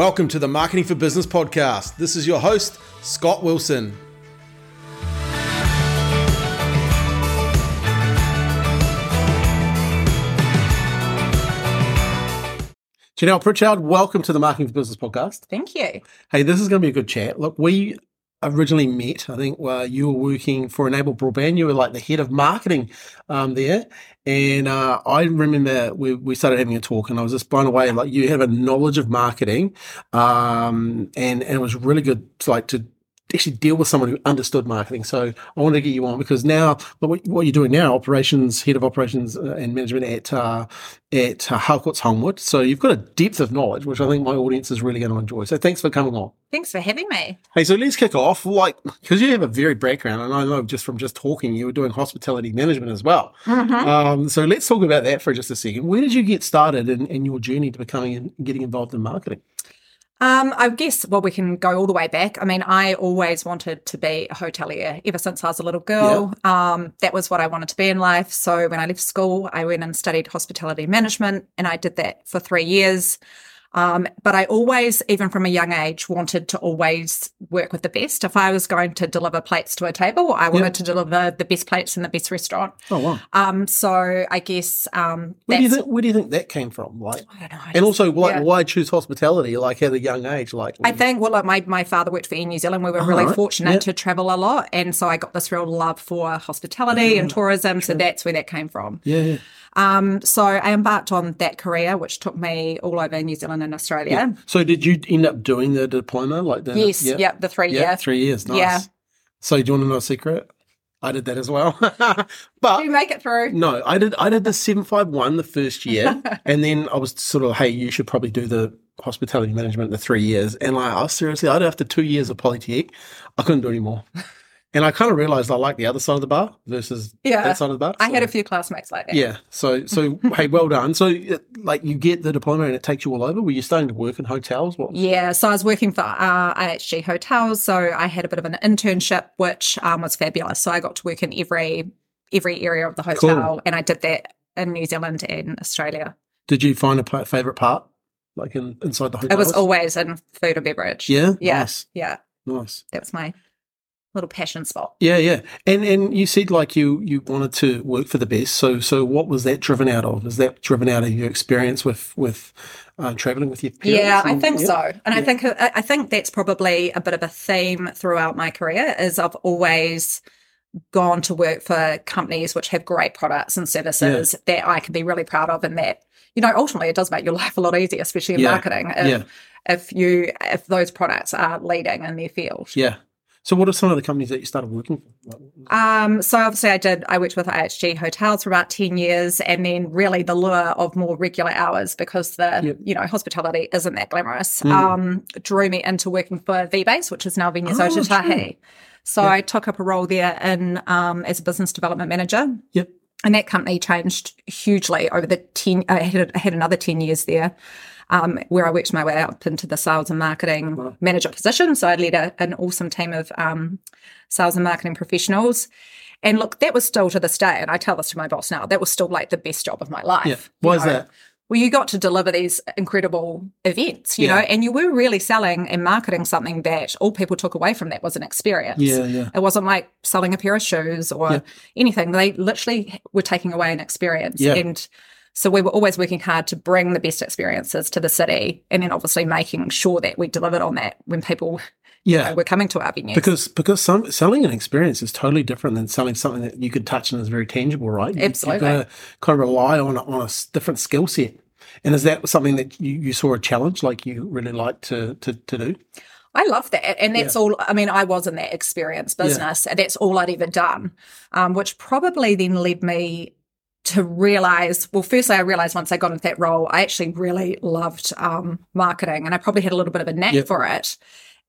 Welcome to the Marketing for Business podcast. This is your host, Scott Wilson. Janelle Pritchard, welcome to the Marketing for Business podcast. Thank you. Hey, this is going to be a good chat. Look, we originally met, I think you were working for Enable Broadband. You were like the head of marketing um, there. And uh, I remember we, we started having a talk and I was just blown away. Like you have a knowledge of marketing um, and, and it was really good to, like to actually deal with someone who understood marketing. So I want to get you on because now what, what you're doing now, operations head of operations uh, and management at uh, at uh, Harcourts Homewood. So you've got a depth of knowledge, which I think my audience is really going to enjoy. So thanks for coming on. Thanks for having me. Hey, so let's kick off. Like, because you have a varied background, and I know just from just talking, you were doing hospitality management as well. Mm-hmm. Um, so let's talk about that for just a second. Where did you get started in, in your journey to becoming and getting involved in marketing? Um, I guess, well, we can go all the way back. I mean, I always wanted to be a hotelier ever since I was a little girl. Yeah. Um, that was what I wanted to be in life. So when I left school, I went and studied hospitality management, and I did that for three years. Um, but I always, even from a young age, wanted to always work with the best. If I was going to deliver plates to a table, I wanted to deliver the best plates in the best restaurant. Oh wow! Um, so I guess um, where do you think where do you think that came from? Like, I don't know. and also, why, yeah. why choose hospitality? Like at a young age, like I think well, like my my father worked for Air New Zealand. We were really right. fortunate yep. to travel a lot, and so I got this real love for hospitality and tourism. So that's where that came from. Yeah. Um, so I embarked on that career, which took me all over New Zealand and Australia. Yeah. So did you end up doing the diploma? Like the yes, yeah, yep, the three yeah, year, three years. Nice. Yeah. So do you want to know a secret? I did that as well. but did you make it through? No, I did. I did the seven five one the first year, and then I was sort of, hey, you should probably do the hospitality management the three years. And like, I seriously, I'd after two years of Polytech, I couldn't do anymore. And I kind of realized I like the other side of the bar versus yeah. that side of the bar. So, I had a few classmates like that. Yeah. So, so hey, well done. So, like, you get the diploma and it takes you all over. Were you starting to work in hotels? What? Yeah. So I was working for uh, IHG Hotels. So I had a bit of an internship, which um, was fabulous. So I got to work in every every area of the hotel, cool. and I did that in New Zealand and Australia. Did you find a favorite part, like in, inside the hotel? It was always in food and beverage. Yeah. Yeah. Nice. Yeah. Nice. That was my little passion spot. Yeah, yeah. And and you said like you you wanted to work for the best. So so what was that driven out of? Is that driven out of your experience with with uh, traveling with your parents? Yeah, and, I think yeah. so. And yeah. I think I think that's probably a bit of a theme throughout my career. Is I've always gone to work for companies which have great products and services yeah. that I can be really proud of, and that you know ultimately it does make your life a lot easier, especially in marketing. If, if you if those products are leading in their field. Yeah. So, what are some of the companies that you started working for? Um, so, obviously, I did. I worked with IHG Hotels for about ten years, and then really the lure of more regular hours because the yep. you know hospitality isn't that glamorous mm. um, drew me into working for VBase, which is now Venues oh, Ōtautahi. So, yep. I took up a role there in um, as a business development manager. Yep. And that company changed hugely over the ten. I had, I had another ten years there um, where I worked my way up into the sales and marketing manager position. So I led a, an awesome team of um, sales and marketing professionals. And look, that was still to this day, and I tell this to my boss now, that was still like the best job of my life. Yeah. Why is that? Well, you got to deliver these incredible events, you yeah. know, and you were really selling and marketing something that all people took away from that was an experience. Yeah, yeah. It wasn't like selling a pair of shoes or yeah. anything. They literally were taking away an experience. Yeah. And so we were always working hard to bring the best experiences to the city, and then obviously making sure that we delivered on that when people yeah. You know, were coming to our venues. Because because some, selling an experience is totally different than selling something that you could touch and is very tangible, right? Absolutely. You, kind of rely on a, on a different skill set. And is that something that you, you saw a challenge, like you really like to, to, to do? I love that. And that's yeah. all, I mean, I was in that experience business yeah. and that's all I'd ever done, um, which probably then led me to realize well firstly i realized once i got into that role i actually really loved um, marketing and i probably had a little bit of a knack yep. for it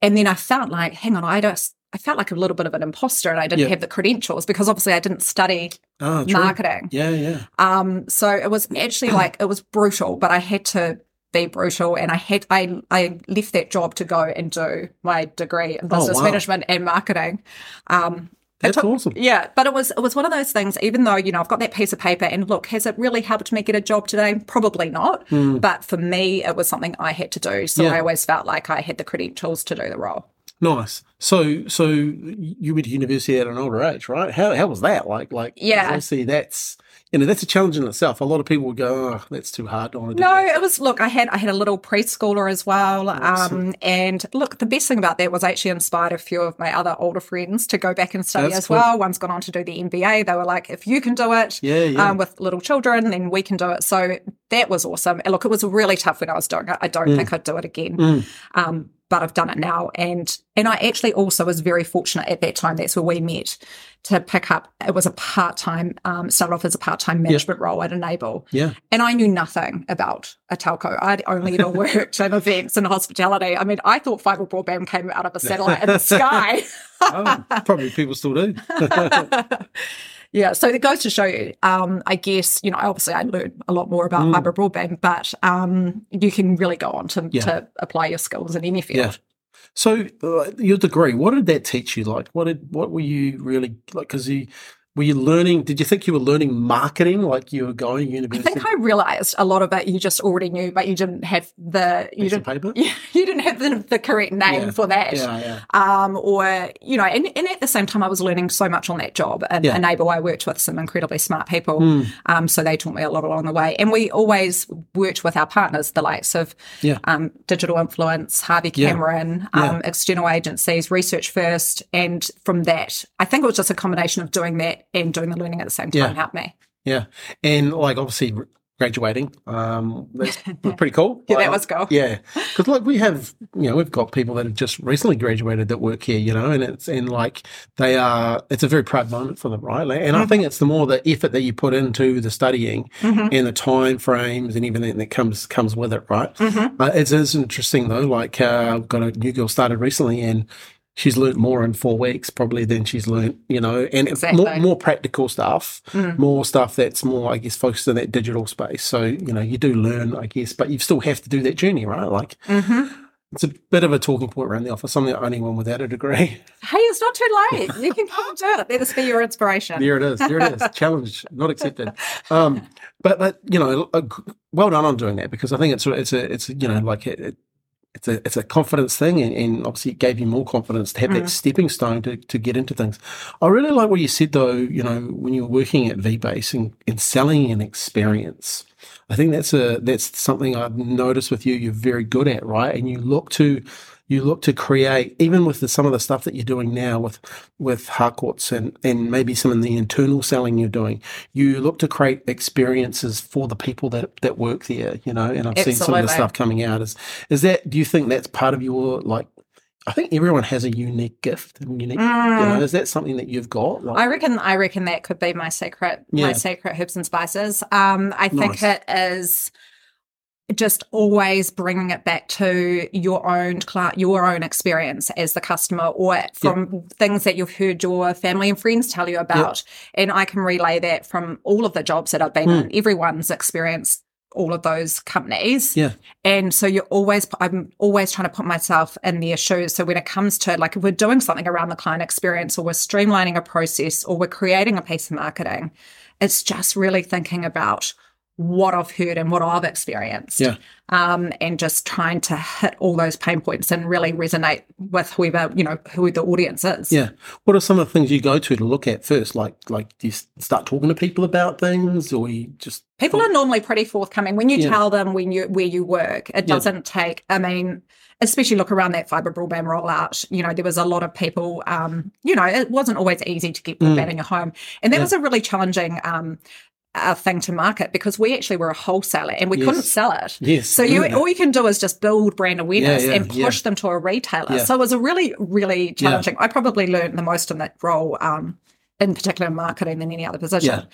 and then i felt like hang on i just i felt like a little bit of an imposter and i didn't yep. have the credentials because obviously i didn't study oh, marketing yeah yeah um so it was actually like it was brutal but i had to be brutal and I had I I left that job to go and do my degree in oh, business oh, wow. management and marketing. Um, That's took- awesome. Yeah, but it was it was one of those things. Even though you know I've got that piece of paper, and look, has it really helped me get a job today? Probably not. Hmm. But for me, it was something I had to do. So. Yeah. I always felt like I had the credentials to do the role. Nice. So, so you went to university at an older age, right? How how was that? Like, like, Yeah. Obviously, that's you know that's a challenge in itself. A lot of people would go, "Oh, that's too hard." To No, that." it was look. I had I had a little preschooler as well, um, and look, the best thing about that was I actually inspired a few of my other older friends to go back and study That's as cool. well. One's gone on to do the MBA. They were like, "If you can do it, Yeah, yeah. um, with little children, then we can do it." So that was awesome. And look, it was really tough when I was doing it. I don't Mm. think I'd do it again. Um, but I've done it now, and and I actually also was very fortunate at that time. That's where we met to pick up. It was a part time. Um, started off as a part time management role at Enable. yeah, And I knew nothing about a telco. I'd only ever worked in events and hospitality. I mean, I thought fiber broadband came out of a satellite in the sky. oh, probably people still do. yeah, so it goes to show you. Um, I guess you know, obviously, I learned a lot more about fiber broadband, but um, you can really go on to, Mm. Yeah. to apply your skills in any field. Yeah. So uh, your degree, what did that teach you? Like, what did what were you really like? Because you were you learning? Did you think you were learning marketing? Like you were going to I think I realized a lot of it you just already knew, but you didn't have the you piece didn't paper. you didn't have the, the correct name Yeah. for that. Yeah, yeah. um, or you know, and, and at the same time, I was learning so much on that job. And Yeah. Enable, I worked with some incredibly smart people, um, so they taught me a lot along the way. And we always worked with our partners, the likes of Yeah. um, Digital Influence, Harvey. Cameron, um, external agencies, research first, and from that, I think it was just a combination of doing that and doing the learning at the same time Yeah. helped me. Yeah, and like obviously graduating, um, that's pretty cool. Yeah, Like, that was cool. Yeah, because like we have, you know, we've got people that have just recently graduated that work here, you know, and it's and like they are, it's a very proud moment for them, right? Like, and Mm-hmm. I think it's the more the effort that you put into the studying and the time frames and everything that comes comes with it, right? Mm-hmm. Uh, it is interesting though. Like uh, I've got a new girl started recently and. She's learnt more in four weeks probably than she's learnt, you know, and Exactly. more, more practical stuff, Mm. more stuff that's more, I guess, focused in that digital space. So, you know, you do learn, I guess, but you still have to do that journey, right? Like, Mm-hmm. it's a bit of a talking point around the office. I'm the only one without a degree. Hey, it's not too late. You can come and do it. Let this be your inspiration. There it is. There it is. Challenge not accepted. Um, but but you know, well done on doing that because I think it's it's a it's you know like it, it, it's a it's a confidence thing and, and obviously it gave you more confidence to have that mm. stepping stone to, to get into things. I really like what you said though. You know, when you're working at VBase and, and selling an experience. I think that's a that's something I've noticed with you. You're very good at right, and you look to you look to create even with the, some of the stuff that you're doing now with with Harcourts and and maybe some of the internal selling you're doing. You look to create experiences for the people that that work there. You know, and I've seen some of the stuff coming out. Is is that? Do you think that's part of your like? I think everyone has a unique gift and unique. You know, is that something that you've got? Like, I reckon I reckon that could be my secret Yeah. my secret herbs and spices. Um I think Nice. it is just always bringing it back to your own client, your own experience as the customer or from things that you've heard your family and friends tell you about. And I can relay that from all of the jobs that I've been Hmm. in everyone's experienced all of those companies. Yeah, and so you're always, I'm always trying to put myself in their shoes. So when it comes to like, if we're doing something around the client experience or we're streamlining a process or we're creating a piece of marketing, it's just really thinking about what I've heard and what I've experienced. Yeah. Um, and just trying to hit all those pain points and really resonate with whoever, you know, who the audience is. yeah. What are some of the things you go to to look at first? Like like do you start talking to people about things, or you just People are normally pretty forthcoming when you Yeah. tell them when you where you work. It Yeah. doesn't take. I mean, especially look around that fiber broadband rollout. You know, there was a lot of people. Um, you know, it wasn't always easy to get broadband in your home, and that Mm. Yeah. was a really challenging. Um, uh, thing to market because we actually were a wholesaler and we Yes. couldn't sell it. Yes. So you Yeah. all you can do is just build brand awareness Yeah, yeah, and push yeah. them to a retailer. So it was a really, really challenging. I probably learned the most in that role, um, in particular in marketing than any other position. Yeah.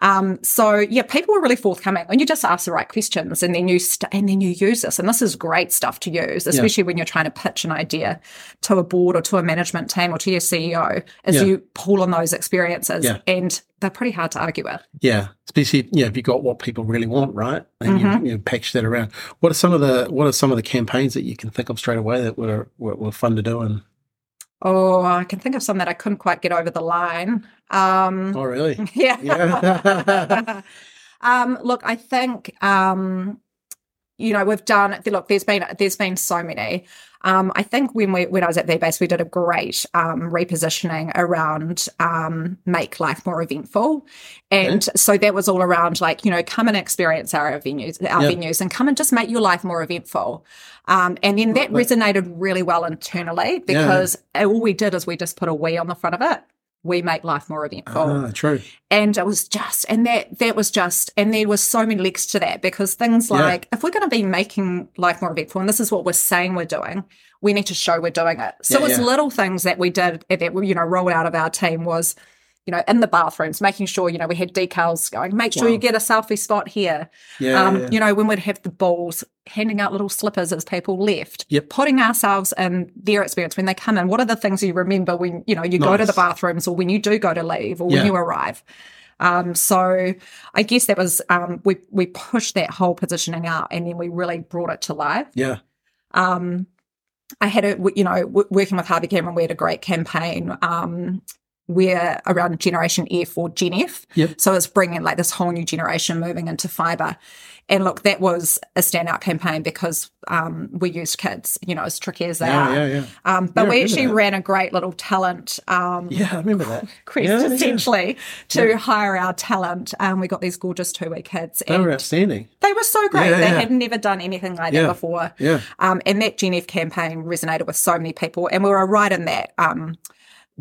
Um, so yeah, people were really forthcoming when you just ask the right questions and then you st- and then you use this. And this is great stuff to use, especially when you're trying to pitch an idea to a board or to a management team or to your CEO, is Yeah. you pull on those experiences Yeah. and they're pretty hard to argue with. Yeah, especially you know if you've got what people really want, right, and Mm-hmm. you, you package that around. What are some of the what are some of the campaigns that you can think of straight away that were were, were fun to do and Oh, I can think of some that I couldn't quite get over the line. Um, Oh, really? yeah. Yeah. um, look, I think um, you know we've done. Look, there's been there's been so many. Um, I think when we when I was at VBase, we did a great um, repositioning around um, make life more eventful, and so that was all around like you know come and experience our venues, our Yeah. venues, and come and just make your life more eventful. Um, and then that resonated really well internally because all we did is we just put a we on the front of it. We make life more eventful Ah, true. and it was just and that that was just and there was so many legs to that because things Yeah. like if we're going to be making life more eventful and this is what we're saying we're doing we need to show we're doing it so Yeah, it's yeah. little things that we did that we you know rolled out of our team was you know in the bathrooms making sure you know we had decals going make sure Wow. you get a selfie spot here Yeah. um, yeah. you know when we'd have the balls handing out little slippers as people left Yep. putting ourselves in their experience when they come in what are the things you remember when you know you go to the bathrooms or when you do go to leave or Yeah. when you arrive um, so I guess that was um, we we pushed that whole positioning out and then we really brought it to life yeah. um, I had a, you know, w- working with Harvey Cameron, we had a great campaign um, where around Generation F or Gen F. Yep. So it's bringing like this whole new generation moving into fiber. And look, that was a standout campaign because um, we used kids, you know, as tricky as they Yeah, are. yeah, yeah. Um, but Yeah, we actually that. ran a great little talent um, Yeah, I remember that. quest Yeah, essentially to hire our talent. Um, we got these gorgeous two week kids. They and were outstanding. they were so great. They had never done anything like that before. Yeah. Um, and that Gen F campaign resonated with so many people, and we were right in that um,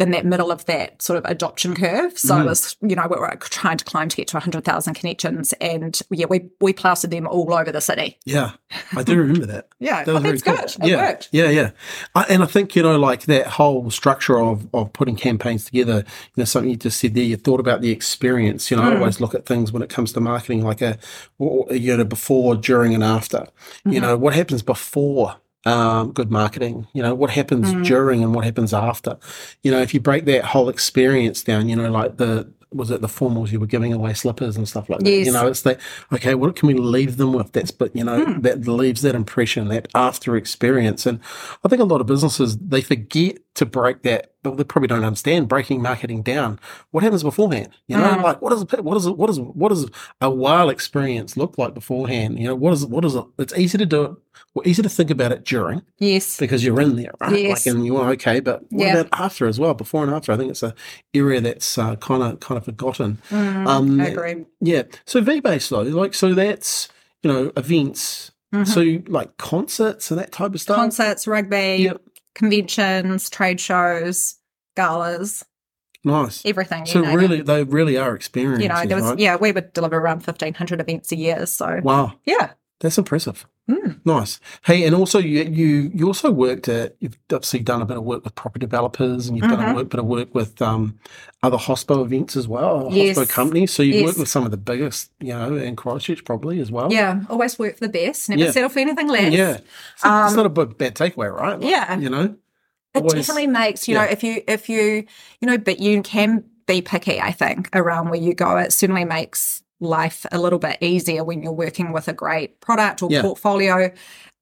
in that middle of that sort of adoption curve. So Mm. it was, you know, we were trying to climb to get to 100,000 connections, and yeah, we we plastered them all over the city. Yeah, I do remember that. Yeah, That was very that's cool. good. It yeah, worked. yeah, yeah. I, and I think you know, like that whole structure of of putting campaigns together. You know, something you just said there. You thought about the experience. You know, I Mm. always look at things when it comes to marketing, like a you know before, during, and after. You Mm-hmm. know, what happens before. Um, good marketing, you know, what happens Mm. during and what happens after. You know, if you break that whole experience down, you know, like the, was it the formals you were giving away slippers and stuff like that? You know, it's that, okay, what can we leave them with? That's, but, you know, Hmm. that leaves that impression, that after experience. And I think a lot of businesses, they forget to break that, but they probably don't understand breaking marketing down. What happens beforehand? You know, Mm. like what does, what is, what is, what does a while experience look like beforehand? You know, what is, what is it? It's easy to do it. Well, easy to think about it during Yes. because you're in there, right? Yes. Like, and you are okay, but what Yeah. about after as well? Before and after, I think it's a area that's kind of kind of forgotten. Mm, Um, I agree. Yeah. So V base though, like so that's you know events, Mhm. so like concerts and that type of stuff. Concerts, rugby, Yep. Conventions, trade shows, galas, Nice. everything. So you know, really, they really are experienced. you know, there was right? yeah, we would deliver around fifteen hundred events a year. So Wow, yeah, that's impressive. Mm. Nice. Hey, and also you you you also worked at you've obviously done a bit of work with property developers, and you've done a Mhm. work, bit of work with um, other hospo events as well, Yes. hospo companies. So you've Yes. worked with some of the biggest, you know, in Christchurch probably as well. yeah, always work for the best. Never Yeah. settle for anything less. yeah. It's Um, not a bad, bad takeaway, right? Like, yeah. you know. It Always- definitely makes, you know, if you, if you, you know, but you can be picky, I think, around where you go. It certainly makes life a little bit easier when you're working with a great product or Yeah. portfolio.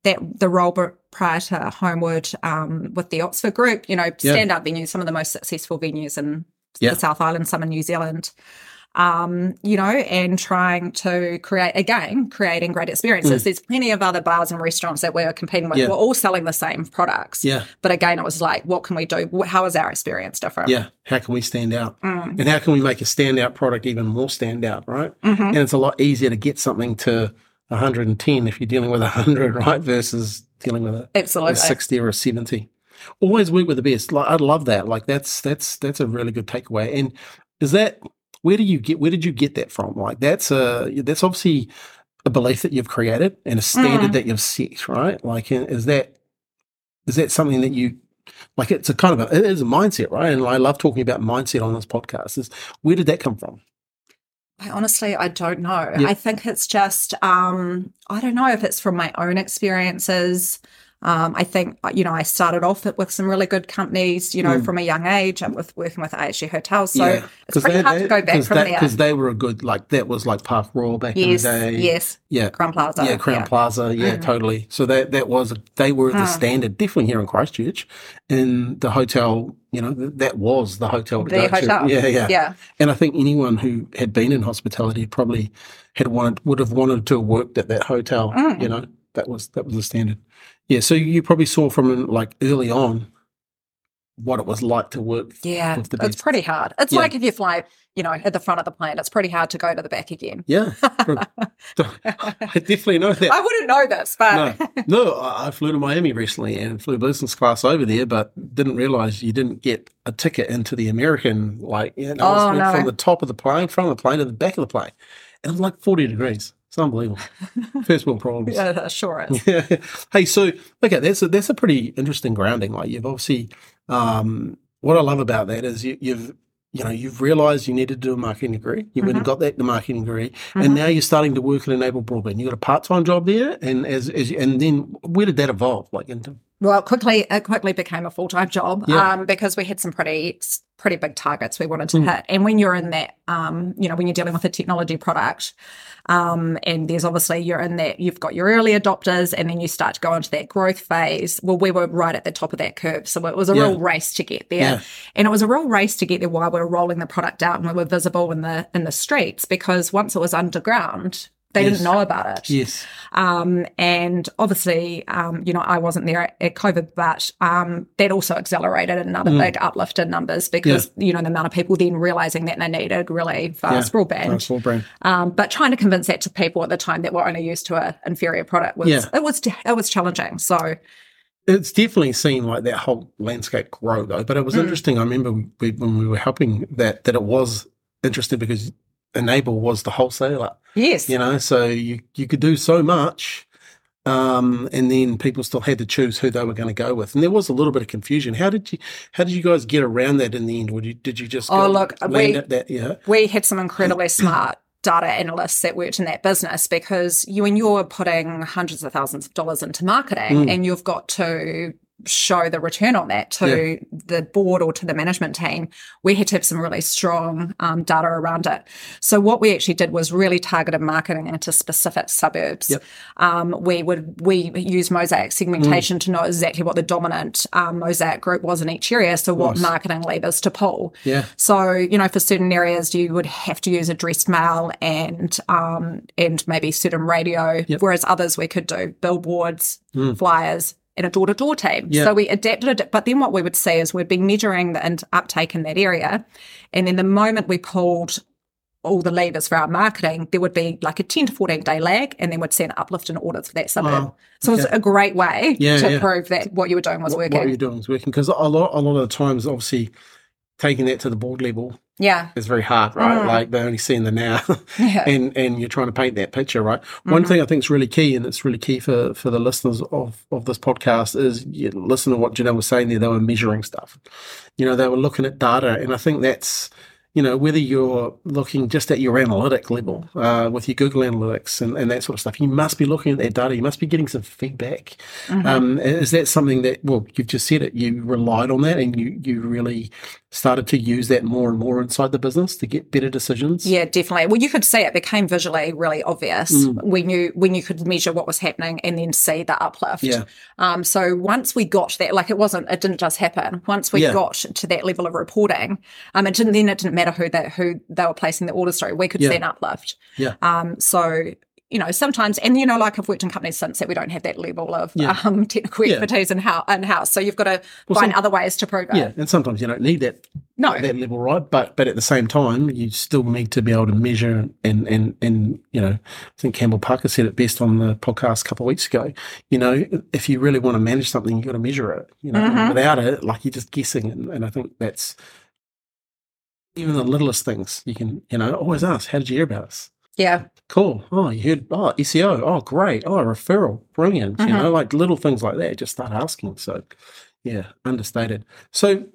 That the role prior to Homewood um, with the Oxford Group, you know, stand up venues, some of the most successful venues in Yeah. the South Island, some in New Zealand. Um, you know, and trying to create again, creating great experiences. There's plenty of other bars and restaurants that we're competing with. Mm. Yeah. We're all selling the same products. Yeah. But again, it was like, what can we do? How is our experience different? Yeah. How can we stand out? Mm. And how can we make a standout product even more standout, right? Mhm. And it's a lot easier to get something to 110 if you're dealing with 100, right? Versus dealing with a, a Absolutely. 60 or a 70. Always work with the best. Like I'd love that. Like that's that's that's a really good takeaway. And is that where do you get where did you get that from? Like that's a that's obviously a belief that you've created and a standard Mm. that you've set, right? Like is that is that something that you like it's a kind of a it is a mindset, right? And I love talking about mindset on this podcast. Is where did that come from? I honestly, I don't know. Yeah. I think it's just, um, I don't know if it's from my own experiences. Um, I think uh, you know I started off with some really good companies, you know, Mm. from a young age, and with working with IHG hotels. So Yeah, it's pretty hard to go back from there. because they were a good like that was like Park Royal back Yes, in the day. yes, Yeah, Crowne Plaza. yeah, Crowne Plaza. Yeah, Mm. totally. So that that was they were the Ah. standard, definitely here in Christchurch, and the hotel. You know, th- that was the hotel. The go to. hotel. Yeah, yeah, Yeah. And I think anyone who had been in hospitality probably had wanted would have wanted to have worked at that hotel. Mm. You know, that was that was the standard. Yeah. So you probably saw from like early on what it was like to work. Yeah, with the it's best. pretty hard. It's Yeah. like if you fly, you know, at the front of the plane, it's pretty hard to go to the back again. Yeah, I definitely know that. I wouldn't know this, but no, no, I flew to Miami recently and flew business class over there, but didn't realize you didn't get a ticket into the American, like, you know, Oh, it's no. from the top of the plane, from the plane to the back of the plane. And it was like 40 degrees. It's unbelievable. First world problems. yeah, it sure is. Yeah. hey, so okay, that's a, that's a pretty interesting grounding. Like you've obviously, um, what I love about that is you, you've you know you've realised you need to do a marketing degree. You went and got that the marketing degree, Mhm. and now you're starting to work at Enable Broadband. You got a part time job there, and as, as and then where did that evolve? Like into Well, quickly, it quickly became a full time job Yeah. um, because we had some pretty pretty big targets we wanted to Mm. hit. And when you're in that, um, you know, when you're dealing with a technology product, um, and there's obviously you're in that, you've got your early adopters, and then you start to go into that growth phase. Well, we were right at the top of that curve, so it was a Yeah. real race to get there. Yeah. And it was a real race to get there while we were rolling the product out and we were visible in the in the streets because once it was underground, they Yes. didn't know about it. yes, Um, and obviously, um, you know, I wasn't there at, at COVID, but um, that also accelerated another Mm. big uplift in numbers because, you know, the amount of people then realizing that they needed really fast broadband. Nice full brand. Um, but trying to convince that to people at the time that were only used to an inferior product was Yeah. it was it was challenging. So It's definitely seen like that whole landscape grow though. But it was Mm. interesting. I remember we, when we were helping that that it was interesting because Enable was the wholesaler. Yes, you know so you you could do so much um and then people still had to choose who they were going to go with. And there was a little bit of confusion. How did you how did you guys get around that in the end? Would you did you just Oh, look, we- that yeah? we had some incredibly smart data analysts that worked in that business because you when you're putting hundreds of thousands of dollars into marketing Mm. and you've got to show the return on that to the board or to the management team we had to have some really strong um, data around it so what we actually did was really targeted marketing into specific suburbs Yep. um, we would we use mosaic segmentation to know exactly what the dominant um, mosaic group was in each area so what Nice. marketing levers to pull yeah so, you know, for certain areas, you would have to use addressed mail and um, and maybe certain radio, Yep. whereas others we could do billboards, Mm. flyers, and a door-to-door team. Yeah. So we adapted it. But then what we would see is we'd be measuring the in- uptake in that area, and then the moment we pulled all the levers for our marketing, there would be like a 10 to 14 day lag, and then we'd see an uplift in orders for that suburb. Wow. So it's Okay. a great way Yeah, to yeah. prove that what you were doing was what, working. what you're doing is working because a lot a lot of the times obviously taking that to the board level yeah. It's very hard right Mm. like they're only seeing the now Yeah. and and you're trying to paint that picture right one Mhm. thing i think is really key and it's really key for for the listeners of of this podcast is you listen to what janelle was saying there they were measuring stuff you know they were looking at data and i think that's you know whether you're looking just at your analytic level uh, with your google analytics and, and that sort of stuff you must be looking at that data you must be getting some feedback Mhm. um, is that something that well you've just said it you relied on that and you you really started to use that more and more inside the business to get better decisions Yeah, definitely. Well, you could see it became visually really obvious Mm. when you when you could measure what was happening and then see the uplift. Yeah. Um. So once we got that, like it wasn't, it didn't just happen. Once we Yeah. got to that level of reporting, um, it didn't then it didn't matter who that who they were placing the orders through. We could Yeah. see an uplift. Yeah. Um. So. You know, sometimes, and you know, like I've worked in companies since that we don't have that level of Yeah. um, technical Yeah. expertise in house. In house, so you've got to Well, find some- other ways to prove it. Yeah, and sometimes you don't need that No, that level right, but but at the same time, you still need to be able to measure and and and you know, I think Campbell Parker said it best on the podcast a couple of weeks ago. You know, if you really want to manage something, you've got to measure it. You know, Mhm. without it, like you're just guessing, and, and I think that's even the littlest things you can you know always ask, how did you hear about us? yeah, Cool. Oh, you heard, oh, SEO. Oh, great. Oh, referral. Brilliant. You Mhm. know, like little things like that. Just start asking. So, yeah, understated. So,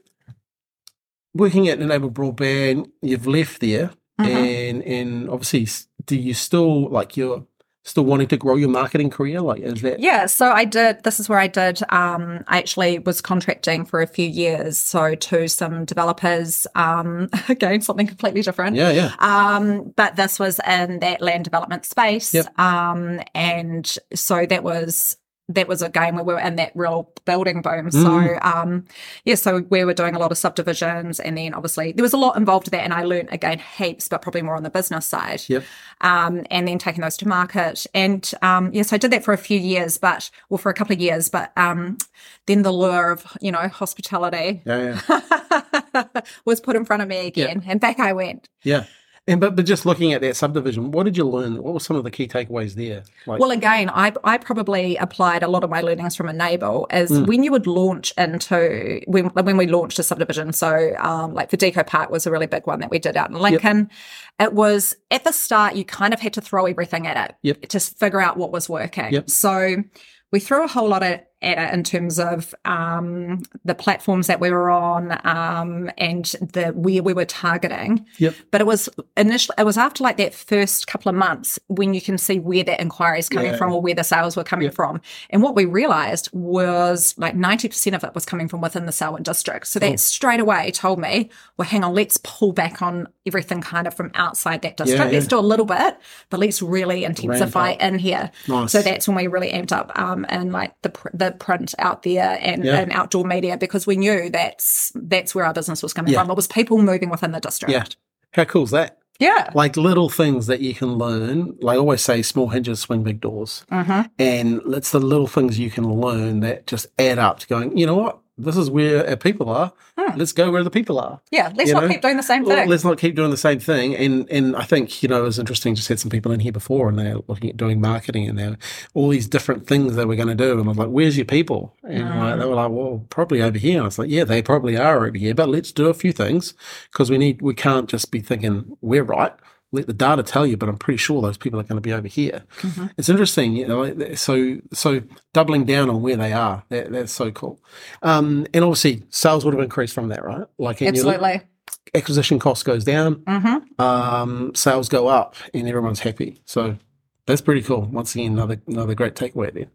working at Enable Broadband, you've left there, Mhm. and and obviously, do you still like you're still wanting to grow your marketing career? Like, is that? Yeah, so I did. This is where I did. Um, I actually was contracting for a few years, so to some developers. Um, again, something completely different. Yeah, yeah. Um, but this was in that land development space. Yep. Um, and so that was that was a game where we were in that real building boom. So Mm. um yeah, so we were doing a lot of subdivisions and then obviously there was a lot involved that and I learned again heaps, but probably more on the business side. Yep. Um and then taking those to market. And um yes, I did that for a few years, but well for a couple of years, but um then the lure of, you know, hospitality Yeah, yeah. was put in front of me again and back I went. Yeah. And but but just looking at that subdivision, what did you learn? What were some of the key takeaways there? Like, Well, again, I, I probably applied a lot of my learnings from Enable is when you would launch into when when we launched a subdivision. So, um, like for Deco Park was a really big one that we did out in Lincoln. It was at the start you kind of had to throw everything at it Yep. to figure out what was working. Yep. So we threw a whole lot at, at it in terms of um, the platforms that we were on um, and the where we were targeting. Yep. But it was initially it was after like that first couple of months when you can see where that inquiry is coming Yeah. from or where the sales were coming from. And what we realized was like 90% of it was coming from within the Selwyn district. So that straight away told me, well, hang on, let's pull back on everything kind of from outside that district. yeah. Let's do a little bit, but let's really intensify in here. Nice. So that's when we really amped up um, and like the the print out there and, Yeah. and outdoor media because we knew that's that's where our business was coming Yeah. from. It was people moving within the district. yeah. How cool is that? Yeah. Like little things that you can learn. Like I always say, small hinges swing big doors. Mhm. And it's the little things you can learn that just add up to going, you know what? This is where our people are. Hmm. Let's go where the people are. Yeah. Let's You not know? keep doing the same thing. let's not keep doing the same thing. And and I think you know it was interesting. Just had some people in here before, and they're looking at doing marketing, and they're all these different things that we're going to do. And I was like, "Where's your people?" And like, they were like, "Well, probably over here." And I was like, "Yeah, they probably are over here, but let's do a few things because we need. We can't just be thinking we're right." Let the data tell you, but I'm pretty sure those people are going to be over here. It's interesting, you know. So, so doubling down on where they are, that, that's so cool. Um, and obviously, sales would have increased from that, right? Like, Absolutely. acquisition cost goes down, hmm um, sales go up, and everyone's happy. So that's pretty cool. Once again, another another great takeaway there.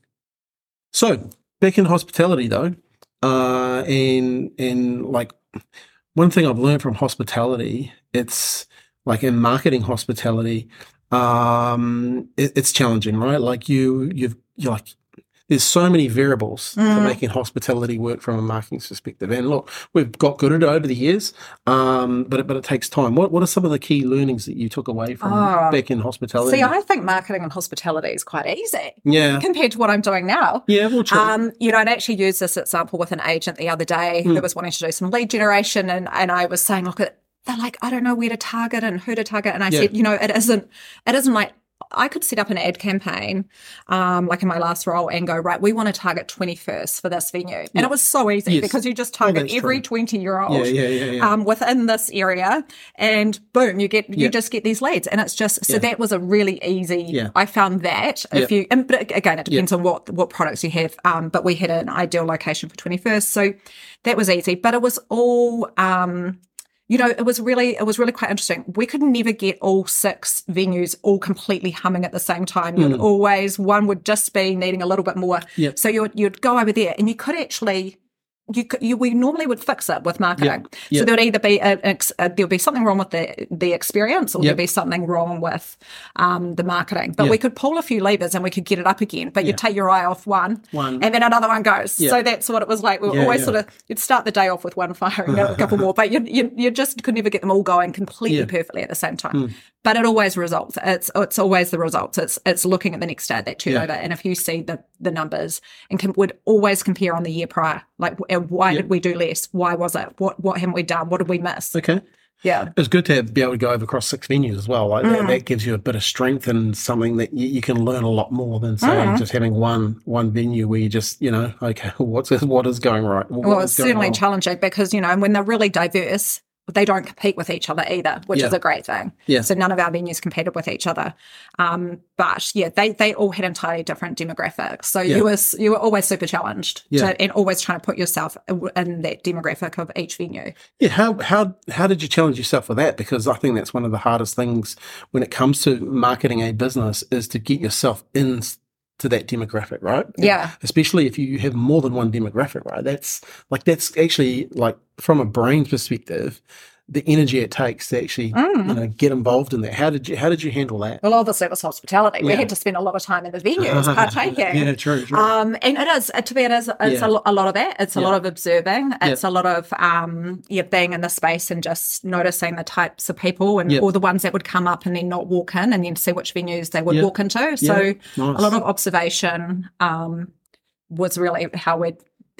So back in hospitality though, uh, and and like one thing I've learned from hospitality, it's like in marketing hospitality, um, it, it's challenging, right? Like you you've you're like there's so many variables Mm. making hospitality work from a marketing perspective. And look, we've got good at it over the years, um, but it, but it takes time. What what are some of the key learnings that you took away from Oh. back in hospitality? See, I think marketing and hospitality is quite easy yeah, compared to what I'm doing now. yeah, well, true. Um, you know, I'd actually used this example with an agent the other day Hmm. who was wanting to do some lead generation, and and I was saying, look, it, they're like, I don't know where to target and who to target, and I Yeah. said, you know, it isn't, it isn't like. I could set up an ad campaign, um, like in my last role, and go right. We want to target twenty first for this venue, and it was so easy Yes. because you just Oh, target that's every twenty year old yeah, yeah, um, within this area, and boom, you get you just get these leads, and it's just so that was a really easy. I found that if you, and, but again, it depends on what what products you have. Um, but we had an ideal location for twenty first, so that was easy. But it was all. Um, you know, it was really, it was really quite interesting. We could never get all six venues all completely humming at the same time. You'd always, one would just be needing a little bit more. Mm. Yep. So you'd, you'd go over there and you could actually, you, you we normally would fix it with marketing. So Yep. there would either be a, ex- uh there would be something wrong with the the experience, or there'd be something wrong with um, the marketing. But we could pull a few levers and we could get it up again. But you'd take your eye off one, One. and then another one goes. So that's what it was like. We were always sort of you'd start the day off with one fire and a couple more, but you, you you just could never get them all going completely perfectly at the same time. But it always results. It's it's always the results. It's it's looking at the next day that turnover, and if you see the the numbers and can, would always compare on the year prior, like uh, why did we do less? Why was it? What what haven't we done? What did we miss? okay. Yeah. It's good to be able to go over across six venues as well. Like Mm. that, that gives you a bit of strength and something that you, you can learn a lot more than say Mm. just having one one venue where you just you know okay what's what is going right? What Well, it's certainly wrong? challenging because, you know, when they're really diverse, they don't compete with each other either, which Yeah. is a great thing. Yeah. So none of our venues competed with each other. Um, but yeah, they they all had entirely different demographics. So Yeah. you were you were always super challenged Yeah. to, and always trying to put yourself in that demographic of each venue. Yeah, how how how did you challenge yourself with that? Because I think that's one of the hardest things when it comes to marketing a business is to get yourself in to that demographic, right? Yeah. Especially if you have more than one demographic, right? That's like that's actually like from a brain perspective, the energy it takes to actually Mm. you know get involved in that. How did you how did you handle that? Well, obviously it was hospitality. We had to spend a lot of time in the venues partaking. yeah, true, true. Um, and it is, to be honest, it's Yeah. a, a lot of that. It's a Yeah. lot of observing. It's a lot of, um, yeah, being in the space and just noticing the types of people and Yeah. all the ones that would come up and then not walk in and then see which venues they would Yeah. walk into. So Yeah. a lot of observation, um, was really how we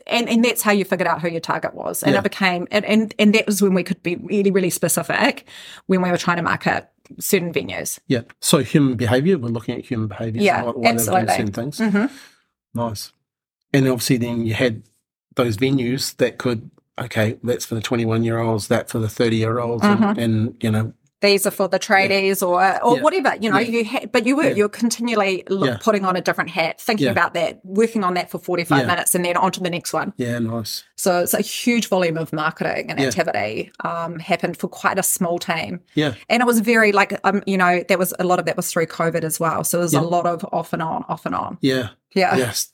and, and that's how you figured out who your target was. And Yeah. it became, and, and, and that was when we could be really, really specific when we were trying to market certain venues. Yeah. So human behavior, we're looking at human behavior. Yeah, why, why they're doing absolutely. certain things. Mhm. Nice. And obviously, then you had those venues that could, okay, that's for the 21 year olds, that for the 30 year olds, and, and, you know, these are for the tradies or or Yeah. whatever you know Yeah. you ha- but you were Yeah. you're continually look, Yeah. putting on a different hat thinking Yeah. about that working on that for 45 Yeah. minutes and then on to the next one yeah, nice. so it's a huge volume of marketing and Yeah. activity um, happened for quite a small team Yeah. and it was very like um, you know there was a lot of that was through covid as well so there was Yeah. a lot of off and on off and on Yeah. Yeah Yes.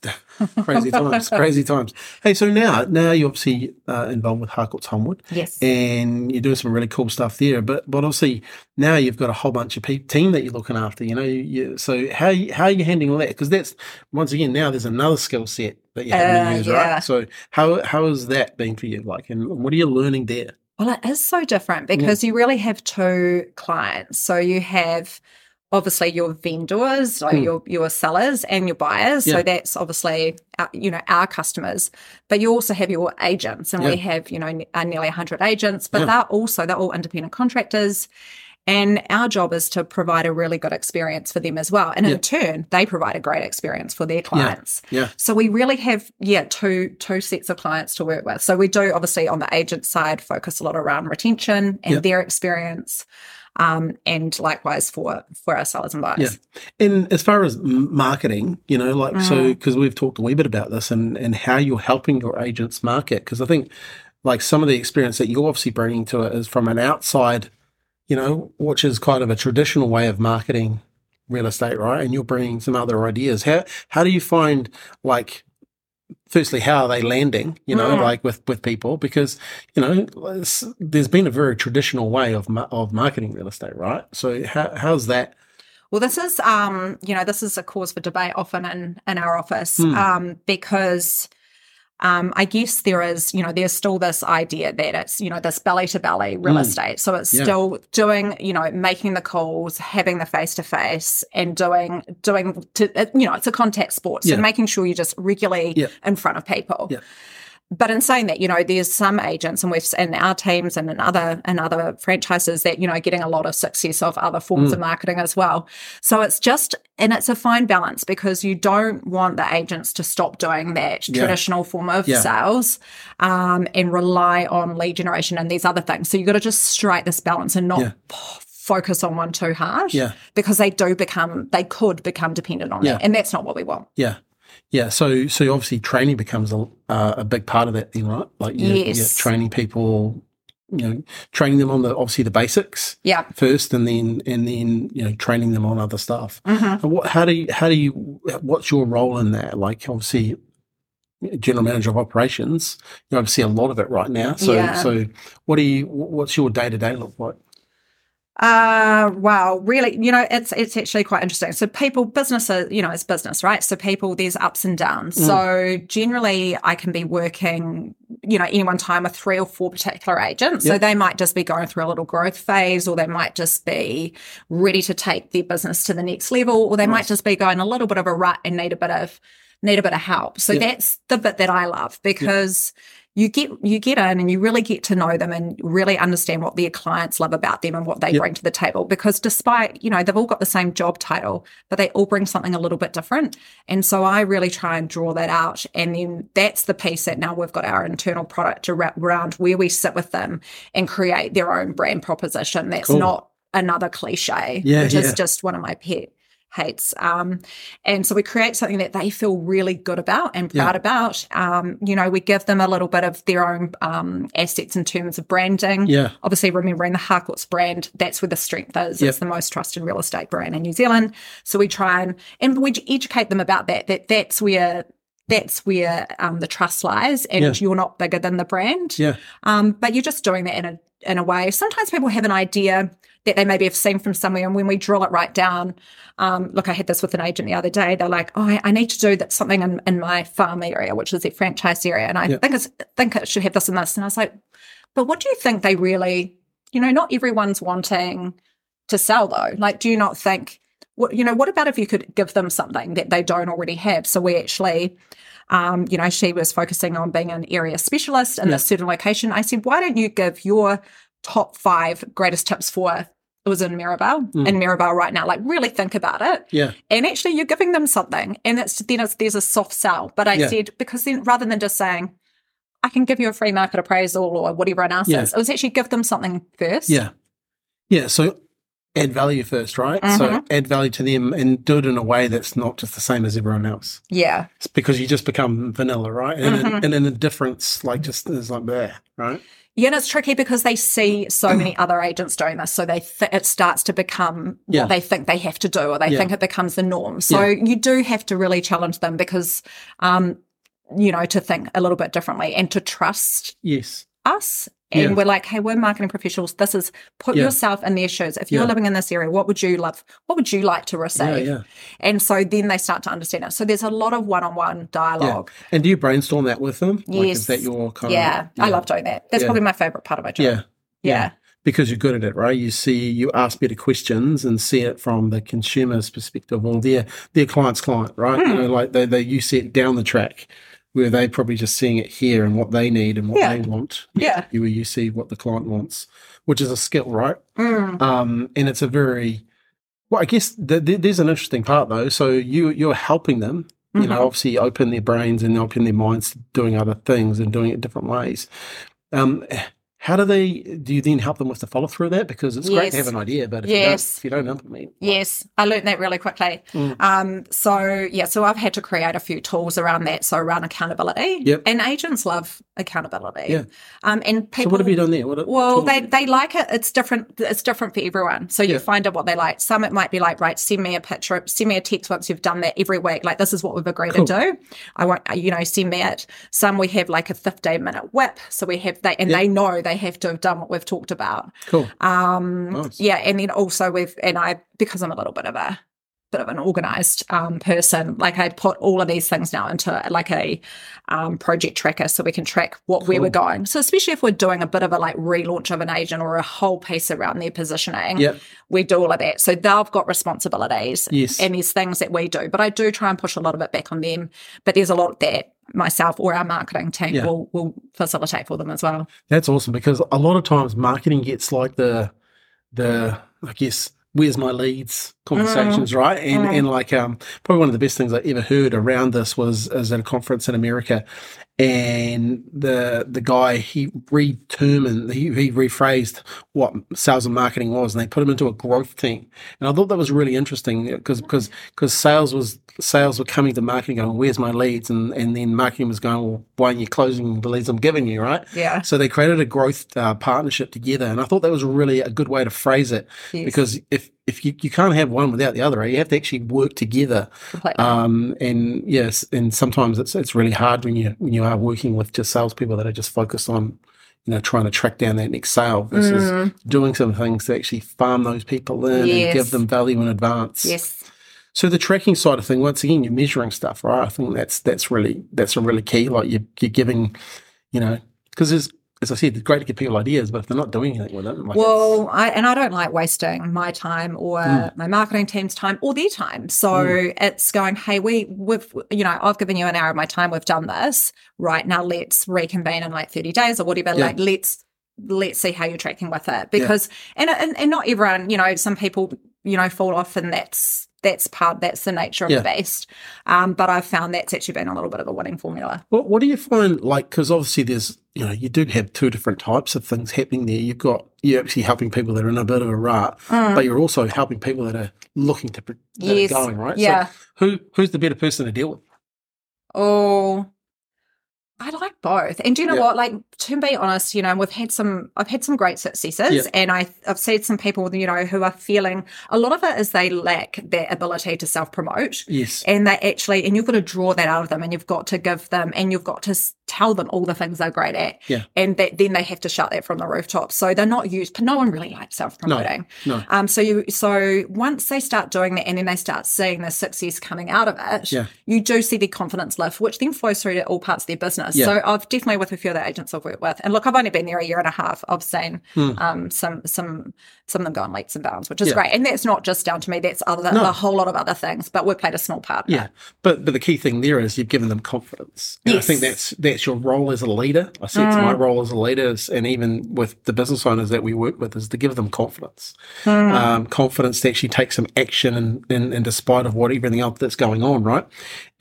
crazy times. Crazy times. Hey, so now, now you're obviously uh, involved with Harcourt's Homewood. yes and you're doing some really cool stuff there. But but obviously now you've got a whole bunch of pe- team that you're looking after. You know, you, so how how are you handling that? Because that's once again now there's another skill set that you haven't Uh, used, yeah. right? So how how has that been for you? Like, and what are you learning there? Well, it is so different because you really have two clients. So you have obviously your vendors, so Hmm. your your sellers and your buyers. Yeah. So that's obviously uh, you know our customers, but you also have your agents, and Yeah. we have you know uh, nearly hundred agents, but Yeah. they're also they're all independent contractors. And our job is to provide a really good experience for them as well. And Yeah. in turn, they provide a great experience for their clients. Yeah, So we really have, yeah, two two sets of clients to work with. So we do obviously on the agent side focus a lot around retention and Yeah. their experience, um, and likewise for for our sellers and buyers. Yeah. And as far as marketing, you know, like so, Mm. because we've talked a wee bit about this and and how you're helping your agents market. Because I think like some of the experience that you're obviously bringing to it is from an outside, you know, which is kind of a traditional way of marketing real estate, right? And you're bringing some other ideas. How how do you find like firstly how are they landing you know Mm. like with with people because you know there's been a very traditional way of ma- of marketing real estate right so how, how's that Well, this is, um, you know, this is a cause for debate often in, in our office Hmm. um, because um, I guess there is, you know, there's still this idea that it's, you know, this belly to belly real Hmm. estate. So it's Yeah. still doing, you know, making the calls, having the face to face, and doing, doing, to, you know, it's a contact sport. So Yeah. making sure you're just regularly Yeah. in front of people. But in saying that, you know, there's some agents and we've in our teams and in other and other franchises that, you know, getting a lot of success of other forms Mm. of marketing as well. So it's just and it's a fine balance because you don't want the agents to stop doing that Yeah. traditional form of Yeah. sales um, and rely on lead generation and these other things. So you've got to just strike this balance and not Yeah. focus on one too hard. Yeah. Because they do become they could become dependent on Yeah. it. And that's not what we want. Yeah, yeah. So, so obviously, training becomes a uh, a big part of that, then, right? Like, you're, you're training people, you know, training them on the obviously the basics Yeah. first, and then and then you know training them on other stuff. Mhm. What? How do you? How do you? What's your role in that? Like, obviously. General manager of operations, you obviously a lot of it right now. So, Yeah. so what do you? What's your day to day look like? Uh wow, really, you know, it's it's actually quite interesting. So people, business businesses, you know, it's business, right? So people, there's ups and downs. Mm. So generally I can be working, you know, any one time with three or four particular agents. So they might just be going through a little growth phase, or they might just be ready to take their business to the next level, or they might just be going a little bit of a rut and need a bit of need a bit of help. So Yep. that's the bit that I love because you get you get in and you really get to know them and really understand what their clients love about them and what they Yep. bring to the table because despite you know they've all got the same job title but they all bring something a little bit different and so i really try and draw that out and then that's the piece that now we've got our internal product ar- around where we sit with them and create their own brand proposition that's Cool. not another cliche Yeah, which yeah. is just one of my pet hates. Um, and so we create something that they feel really good about and Yeah. proud about. Um, you know, we give them a little bit of their own um, assets in terms of branding. Yeah. Obviously, remembering the Harcourt's brand, that's where the strength is. Yep. It's the most trusted real estate brand in New Zealand. So we try and and we educate them about that. That that's where that's where um, the trust lies, and Yeah. you're not bigger than the brand. Yeah. Um, but you're just doing that in a in a way. Sometimes people have an idea that they maybe have seen from somewhere, and when we drill it right down, um, look, I had this with an agent the other day. They're like, "Oh, I, I need to do that something in, in my farm area, which is their franchise area, and I Yeah. think it's think it should have this and this." And I was like, "But what do you think they really? You know, not everyone's wanting to sell though. Like, do you not think?" What, you know, what about if you could give them something that they don't already have? So we actually um, you know, she was focusing on being an area specialist in Yeah. a certain location. I said, why don't you give your top five greatest tips for it was in Merivale, Mm. in Merivale right now. Like really think about it. Yeah. And actually you're giving them something. And it's then it's there's a soft sell. But I Yeah. said, because then rather than just saying, I can give you a free market appraisal or whatever else Yeah. is, it was actually give them something first. Yeah. Yeah. So add value first, right? So Mhm. add value to them and do it in a way that's not just the same as everyone else. Yeah. It's because you just become vanilla, right? And, Mhm. and then the difference, like, just is like there, right? Yeah, and it's tricky because they see so many other agents doing this, so they th- it starts to become Yeah. what they think they have to do, or they Yeah. think it becomes the norm. So Yeah. you do have to really challenge them because, um, you know, to think a little bit differently and to trust Yes. us. And Yeah. we're like, hey, we're marketing professionals. This is put Yeah. yourself in their shoes. If you're Yeah. living in this area, what would you love? What would you like to receive? And so then they start to understand it. So there's a lot of one-on-one dialogue. And do you brainstorm that with them? Like, Yes. is that your kind Yeah, of. I love doing that. That's probably my favorite part of my job. Yeah. yeah. Because you're good at it, right? You see, you ask better questions and see it from the consumer's perspective or their their client's client, right? Hmm. You know, like they, they you see it down the track where they probably just seeing it here and what they need and what Yeah. they want. Yeah. You you see what the client wants, which is a skill, right? Mm. Um, and it's a very well, I guess th- th- there's an interesting part though. So you you're helping them, you Mhm. know, obviously open their brains and open their minds to doing other things and doing it different ways. Um, how do they? Do you then help them with the follow through of that? Because it's great to have an idea, but if, Yes. you, don't, if you don't implement, Yes, I learned that really quickly. Mm. Um, so yeah, so I've had to create a few tools around that. So around accountability, Yep. and agents love accountability. Yeah. Um, and people. so what have you done there? What, Well, they they like it. It's different. It's different for everyone. So you Yeah. find out what they like. Some it might be like, right, send me a picture, send me a text once you've done that every week. Like this is what we've agreed Cool. to do. I won't, you know, send me it. Some we have like a fifteen minute whip. So we have they and Yeah. they know they have to have done what we've talked about. cool. Um, Nice. yeah, and then also with and I because I'm a little bit of a bit of an organized um, person, like I put all of these things now into like a um, project tracker so we can track what where we're going. So especially if we're doing a bit of a like relaunch of an agent or a whole piece around their positioning, Yep. we do all of that. So they've got responsibilities Yes. and there's things that we do, but I do try and push a lot of it back on them. But there's a lot that myself or our marketing team Yeah. will will facilitate for them as well. That's awesome because a lot of times marketing gets like the the I guess where's my leads conversations, right? And Mm. and like um probably one of the best things I ever heard around this was is at a conference in America and the the guy he redetermined he, he rephrased what sales and marketing was and they put him into a growth team and I thought that was really interesting because because because sales was sales were coming to marketing going where's my leads and and then marketing was going well why aren't you closing the leads I'm giving you right Yeah. so they created a growth uh, partnership together, and I thought that was really a good way to phrase it Yes. because if if you, you can't have one without the other, right? you have to actually work together. Um, and yes, and sometimes it's it's really hard when you when you are working with just salespeople that are just focused on you know trying to track down that next sale versus Mm. doing some things to actually farm those people in and give them value in advance. yes. So the tracking side of thing, once again, you're measuring stuff, right? I think that's that's really that's a really key. Like you you're giving, you know, because there's as I said, it's great to give people ideas, but if they're not doing anything with it, like Well, I, and I don't like wasting my time or Mm. my marketing team's time or their time. So it's going, hey, we, we've, you know, I've given you an hour of my time. We've done this. Right now, let's reconvene in like 30 days or whatever. Yeah. Like, let's, let's see how you're tracking with it. Because, and, and, and not everyone, you know, some people, you know, fall off and that's, that's part, that's the nature of Yeah. the beast. Um, but I've found that's actually been a little bit of a winning formula. What, what do you find like? Because obviously, there's you know you do have two different types of things happening there. You've got you're actually helping people that are in a bit of a rut, but you're also helping people that are looking to that Mm. Yes. are going right. Yeah. So who who's the better person to deal with? Oh, I like both. And do you know Yeah. what? Like to be honest, you know, we've had some I've had some great successes Yeah. and I I've seen some people, you know, who are feeling a lot of it is they lack that ability to self promote. Yes. And they actually, and you've got to draw that out of them, and you've got to give them, and you've got to tell them all the things they're great at, Yeah. and that then they have to shout that from the rooftop. So they're not used. But No one really likes self promoting. No. no. Um, so you, so once they start doing that, and then they start seeing the success coming out of it, Yeah. you do see their confidence lift, which then flows through to all parts of their business. Yeah. So I've definitely with a few of the agents I've worked with, and look, I've only been there a year and a half. I've seen um, some some some of them go on leaps and bounds, which is. Yeah. great. And that's not just down to me; that's other No. a whole lot of other things. But we've played a small part. Yeah, but but the key thing there is you've given them confidence. And I think Yes. that's that's your role as a leader. I see it's my Mm. role as a leader, is, and even with the business owners that we work with, is to give them confidence, Mm. um, confidence to actually take some action, and in, in despite of what everything else that's going on, right?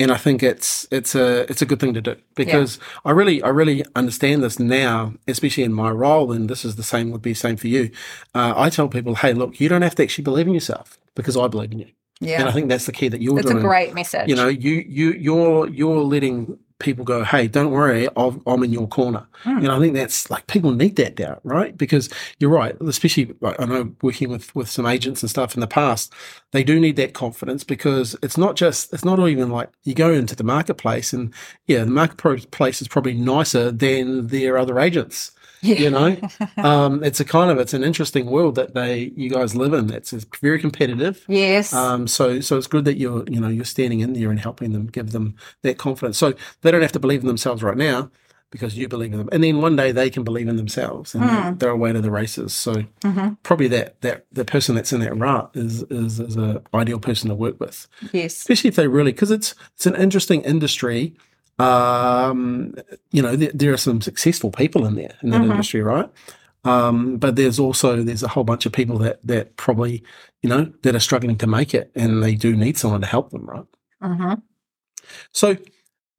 And I think it's it's a it's a good thing to do because I really I really understand this now, especially in my role, and this is the same would be same for you. Uh, I tell people, hey, look, you don't have to actually believe in yourself because I believe in you. yeah. And I think that's the key that you're doing. it's a great message. You know, you you you're you're letting people go, hey, don't worry, I've, I'm in your corner. Hmm. And I think that's like people need that doubt, right? Because you're right, especially like, I know working with with some agents and stuff in the past, they do need that confidence because it's not just it's not even like you go into the marketplace and yeah, the marketplace is probably nicer than their other agents. Yeah. You know, um, it's a kind of it's an interesting world that they you guys live in. It's, it's very competitive. yes. Um, so so it's good that you're you know you're standing in there and helping them, give them that confidence. So they don't have to believe in themselves right now because you believe in them, and then one day they can believe in themselves and they're, they're away to the races. So probably that that the person that's in that rut is is, is a ideal person to work with, yes. especially if they really because it's it's an interesting industry. Um, you know, there, there are some successful people in there in that industry, right? Um, but there's also there's a whole bunch of people that that probably you know that are struggling to make it, and they do need someone to help them, right? hmm So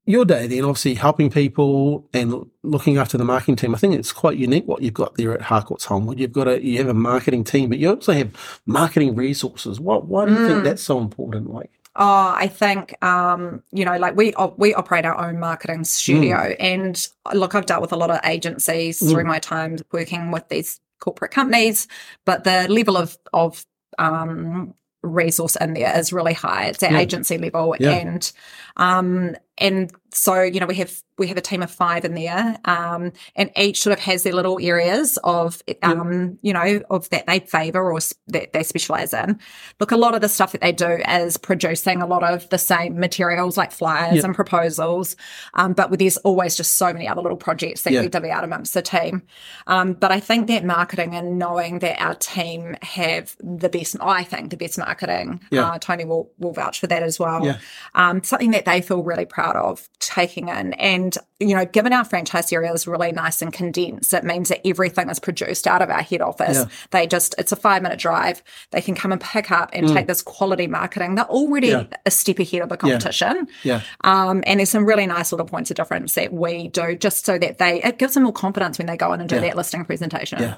your day then, obviously helping people and looking after the marketing team. I think it's quite unique what you've got there at Harcourts Holmwood. You've got a you have a marketing team, but you also have marketing resources. What why do you think that's so important? Like, Oh, I think um, you know, like we op- we operate our own marketing studio, Mm. and look, I've dealt with a lot of agencies through my time working with these corporate companies, but the level of of um, resource in there is really high. It's at Yeah. agency level, Yeah. and um, and so you know we have we have a team of five in there, um, and each sort of has their little areas of um, you know of that they favour or s- that they specialise in. Look, a lot of the stuff that they do is producing a lot of the same materials like flyers Yeah. and proposals, um, but there's always just so many other little projects that Yeah. we divvy out amongst the team. Um, but I think that marketing and knowing that our team have the best, I think the best marketing, uh, Tony will, will vouch for that as well. Um, something that they feel really proud of taking in. And, you know, given our franchise area is really nice and condensed, it means that everything is produced out of our head office. Yeah. They just, it's a five minute drive. They can come and pick up and take this quality marketing. They're already Mm. Yeah. a step ahead of the competition. yeah, Um, and there's some really nice little points of difference that we do just so that they, it gives them more confidence when they go in and do Yeah. that listing presentation. yeah.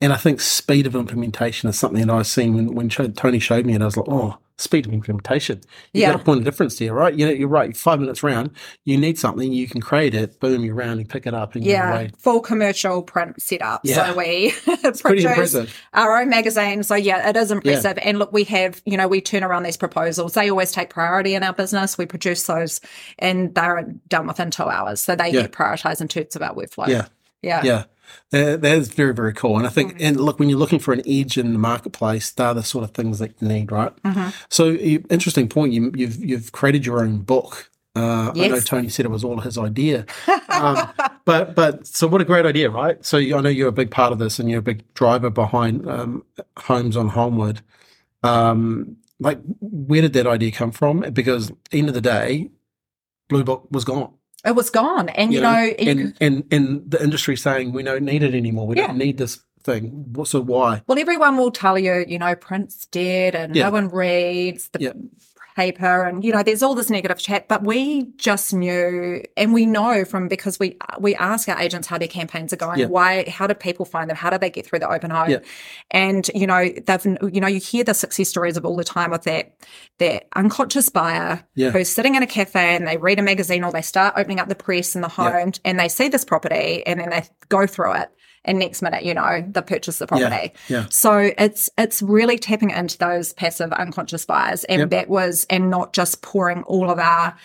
And I think speed of implementation is something that I've seen when, when Tony showed me it. I was like, oh, speed of implementation. You Yeah. got a point of difference there, right? You know, you're right. Five minutes round, you need something, you can create it. Boom, you're round, you pick it up, and you're Yeah, full commercial print setup. Yeah. So we produce our own magazine. So yeah, it is impressive. And look, we have, you know, we turn around these proposals. They always take priority in our business. We produce those and they're done within two hours. So they Yeah. get prioritized in terms of our workflow. Yeah. Yeah. Yeah, that, that is very, very cool. And I think, and look, when you're looking for an edge in the marketplace, they're the sort of things that you need, right? Mm-hmm. So, you, interesting point. You, you've you've created your own book. Uh, I know Tony said it was all his idea, um, but but so what a great idea, right? So I know you're a big part of this, and you're a big driver behind um, Homes on Holmwood. Um, like, where did that idea come from? Because end of the day, Blue Book was gone. It was gone, and you, you know, know and, and and the industry saying we don't need it anymore. We yeah. don't need this thing. So why? Well, everyone will tell you, you know, print's dead, and yeah. no one reads. The yeah paper and you know there's all this negative chat but we just knew and we know from because we we ask our agents how their campaigns are going yeah. why how did people find them how did they get through the open home yeah. and you know they've you know you hear the success stories of all the time of that that unconscious buyer yeah. who's sitting in a cafe and they read a magazine or they start opening up the press in the home and they see this property and then they go through it and next minute, you know, they purchase the property. Yeah, yeah. So it's it's really tapping into those passive unconscious buyers. And yep. that was and not just pouring all of our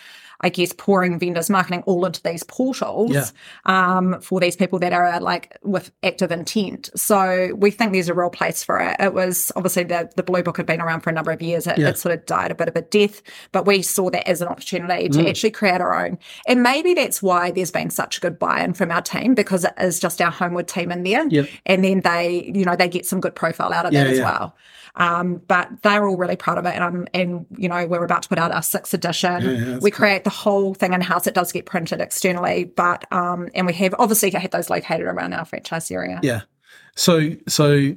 I guess, pouring vendors marketing all into these portals yeah. um, for these people that are like with active intent. So we think there's a real place for it. It was obviously the, the Blue Book had been around for a number of years. It, yeah. it sort of died a bit of a death, but we saw that as an opportunity to mm. actually create our own. And maybe that's why there's been such good buy-in from our team because it is just our Holmwood team in there. Yep. And then they, you know, they get some good profile out of yeah, that as well. Um, but they're all really proud of it. And, I'm, and, you know, we're about to put out our sixth edition. Yeah, we create the whole thing in house. It does get printed externally, but, um, and we have obviously had those located around our franchise area. Yeah. So, so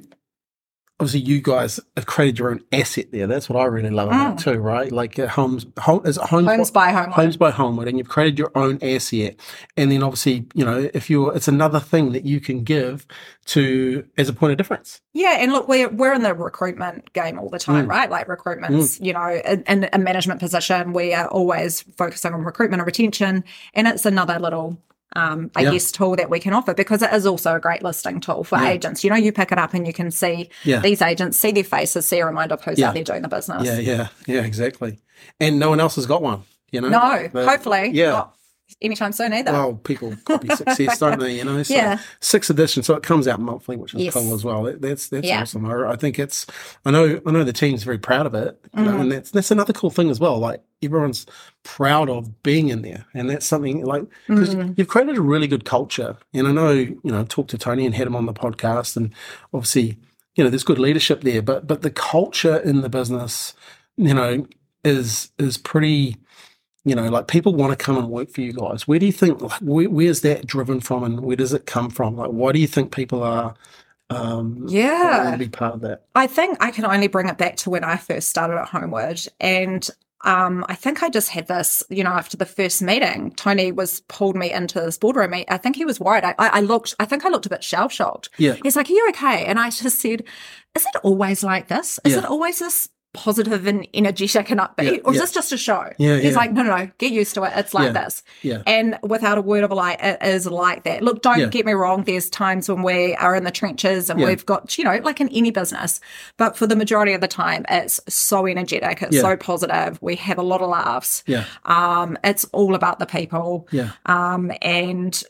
obviously you guys have created your own asset there. That's what I really love about mm. it too, right? Like uh, homes, home, is homes, homes by Holmwood, homes by Holmwood, and you've created your own asset. And then obviously, you know, if you're, it's another thing that you can give to as a point of difference. Yeah, and look, we're we're in the recruitment game all the time, mm. right? Like recruitment's, mm. you know, in, in a management position, we are always focusing on recruitment and retention, and it's another little um, I guess, tool that we can offer because it is also a great listing tool for yeah. agents. You know, you pick it up and you can see yeah. these agents, see their faces, see a reminder of who's out there doing the business. Yeah, yeah, yeah, exactly. And no one else has got one. You know, no, hopefully, yeah anytime soon either. Well, people copy success, don't they? You know, so yeah. Sixth edition, so it comes out monthly, which is yes. cool as well. That, that's that's yeah. awesome. I, I, think it's. I know. I know the team's very proud of it, mm-hmm. know, and that's that's another cool thing as well. Like everyone's proud of being in there, and that's something like because mm-hmm. you've created a really good culture. And I know you know talked to Tony and had him on the podcast, and obviously you know there's good leadership there, but but the culture in the business, you know, is is pretty you know, like people want to come and work for you guys. Where do you think, like, where, where's that driven from and where does it come from? Like, why do you think people are, um, yeah, to be part of that? I think I can only bring it back to when I first started at Holmwood. And um, I think I just had this, you know, after the first meeting, Tony was pulled me into this boardroom. I think he was worried. I, I looked, I think I looked a bit shell shocked. Yeah. He's like, Are you okay? And I just said, Is it always like this? Is yeah. it always this positive and energetic and upbeat, yeah, or is yeah. this just a show? Yeah, He's like, no, no, no, get used to it. It's like this. Yeah. And without a word of a lie, it is like that. Look, don't get me wrong. There's times when we are in the trenches and we've got, you know, like in any business, but for the majority of the time, it's so energetic. It's so positive. We have a lot of laughs. Yeah. Um, it's all about the people. Yeah. Um, and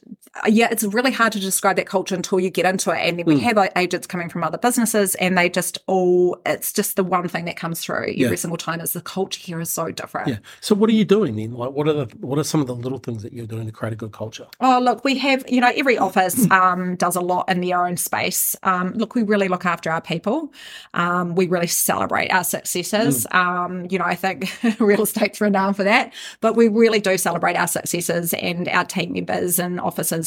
yeah, it's really hard to describe that culture until you get into it. And then we mm. have agents coming from other businesses and they just all, it's just the one thing that comes through every yeah. single time is the culture here is so different. Yeah. So what are you doing then? Like what are the, what are some of the little things that you're doing to create a good culture? Oh, look, we have, you know, every office um, does a lot in their own space. Um, look, we really look after our people. Um, we really celebrate our successes. Mm. you know, I think real estate's renowned for that, but we really do celebrate our successes and our team members and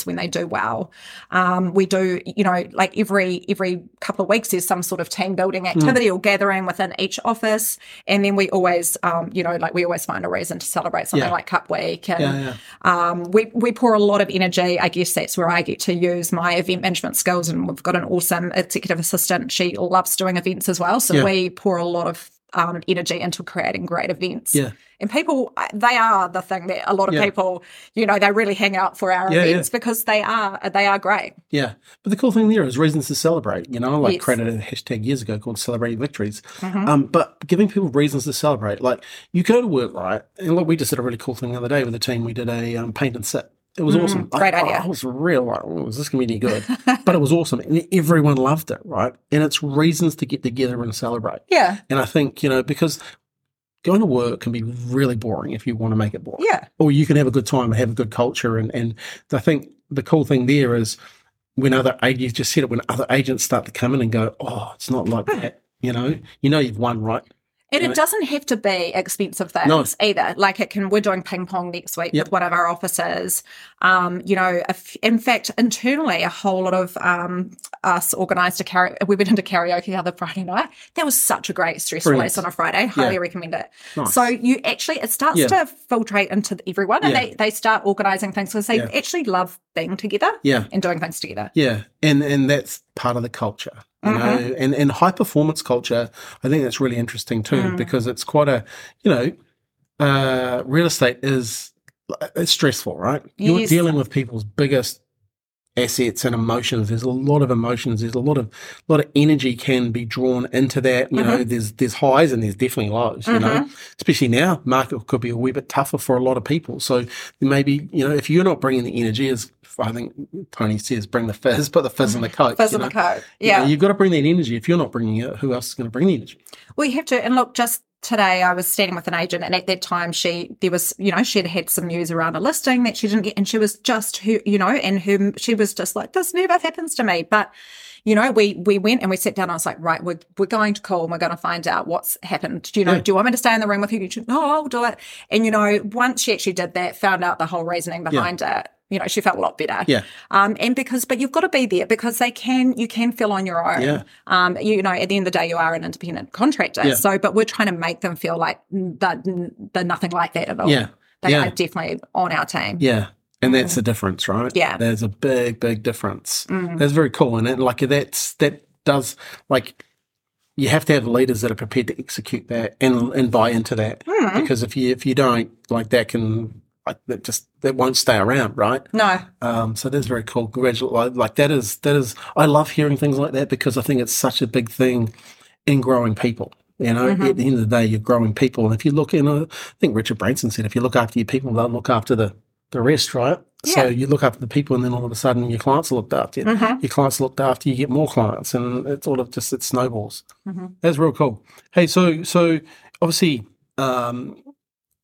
when they do well. Um, we do, you know, like every every couple of weeks, there's some sort of team building hmm. activity mm. or gathering within each office, and then we always, um, you know, like we always find a reason to celebrate something yeah. like Cup Week, and yeah, yeah. Um, we we pour a lot of energy. I guess that's where I get to use my event management skills, and we've got an awesome executive assistant. She loves doing events as well, so we pour a lot of um, energy into creating great events. Yeah. And people, they are the thing that a lot of yeah. people, you know, they really hang out for our yeah, events yeah. because they are, they are great. Yeah. But the cool thing there is reasons to celebrate, you know, like yes. created a hashtag years ago called celebrating victories. Mm-hmm. Um, but giving people reasons to celebrate, like you go to work, right? And look, we just did a really cool thing the other day with the team. We did a um, paint and sit. It was mm, awesome. Great I, idea. I was real like, oh, is this going to be any good? but it was awesome. And everyone loved it, right? And it's reasons to get together and celebrate. Yeah. And I think, you know, because going to work can be really boring if you want to make it boring. Yeah. Or you can have a good time and have a good culture. And, and I think the cool thing there is when other agents just said it, when other agents start to come in and go, oh, it's not like Hmm. that. You know, you know, you've won, right? And it doesn't have to be expensive things No. either. Like it can, we're doing ping pong next week Yep. with one of our officers. Um, you know, if, in fact, internally, a whole lot of um, us organised a karaoke. We went into karaoke the other Friday night. That was such a great stress Brilliant. release on a Friday. Highly recommend it. Nice. So you actually, it starts Yeah. to filtrate into everyone, and Yeah. they they start organising things because they Yeah. actually love being together Yeah. and doing things together. Yeah, and and that's part of the culture, you Mm-hmm. know, and and high performance culture. I think that's really interesting too Mm. because it's quite a, you know, uh, real estate is it's stressful, right? You're dealing with people's biggest assets and emotions. There's a lot of emotions. There's a lot of a lot of energy can be drawn into that. You Mm-hmm. know, there's there's highs and there's definitely lows. You know, especially now, market could be a wee bit tougher for a lot of people. So maybe you know if you're not bringing the energy, as I think Tony says, bring the fizz, put the fizz in the coke. Fizz you in the know? coat. You Yeah. know, you've got to bring that energy. If you're not bringing it, who else is going to bring the energy? Well, you have to. And look, just today I was standing with an agent, and at that time, she there was, you know, she'd had some news around a listing that she didn't get, and she was just who, you know, and whom she was just like, this never happens to me. But you know, we we went and we sat down. And I was like, right, we're we're going to call and we're going to find out what's happened. Do you know? Yeah. Do you want me to stay in the room with you? No, I'll do it. And you know, once she actually did that, found out the whole reasoning behind it. You know, she felt a lot better. Yeah. Um, and because, but you've got to be there because they can, you can feel on your own. Yeah. Um, you know, at the end of the day, you are an independent contractor. Yeah. So, but we're trying to make them feel like they're, they're nothing like that at all. Yeah. They Yeah. are definitely on our team. Yeah. And mm-hmm. that's the difference, right? Yeah. There's a big, big difference. Mm-hmm. That's very cool. And it, like that's that does like you have to have leaders that are prepared to execute that and and buy into that. Mm-hmm. Because if you if you don't, like that can like that just that won't stay around, right? No. Um, so that's very cool. Congratulations. Like that is that is I love hearing things like that because I think it's such a big thing in growing people. You know, at the end of the day, you're growing people, and if you look, you know, I think Richard Branson said, if you look after your people, they'll look after the the rest, right? So you look after the people, and then all of a sudden, your clients are looked after. Your clients are looked after, you get more clients, and it's all of just it snowballs. That's real cool. Hey, so so obviously, um,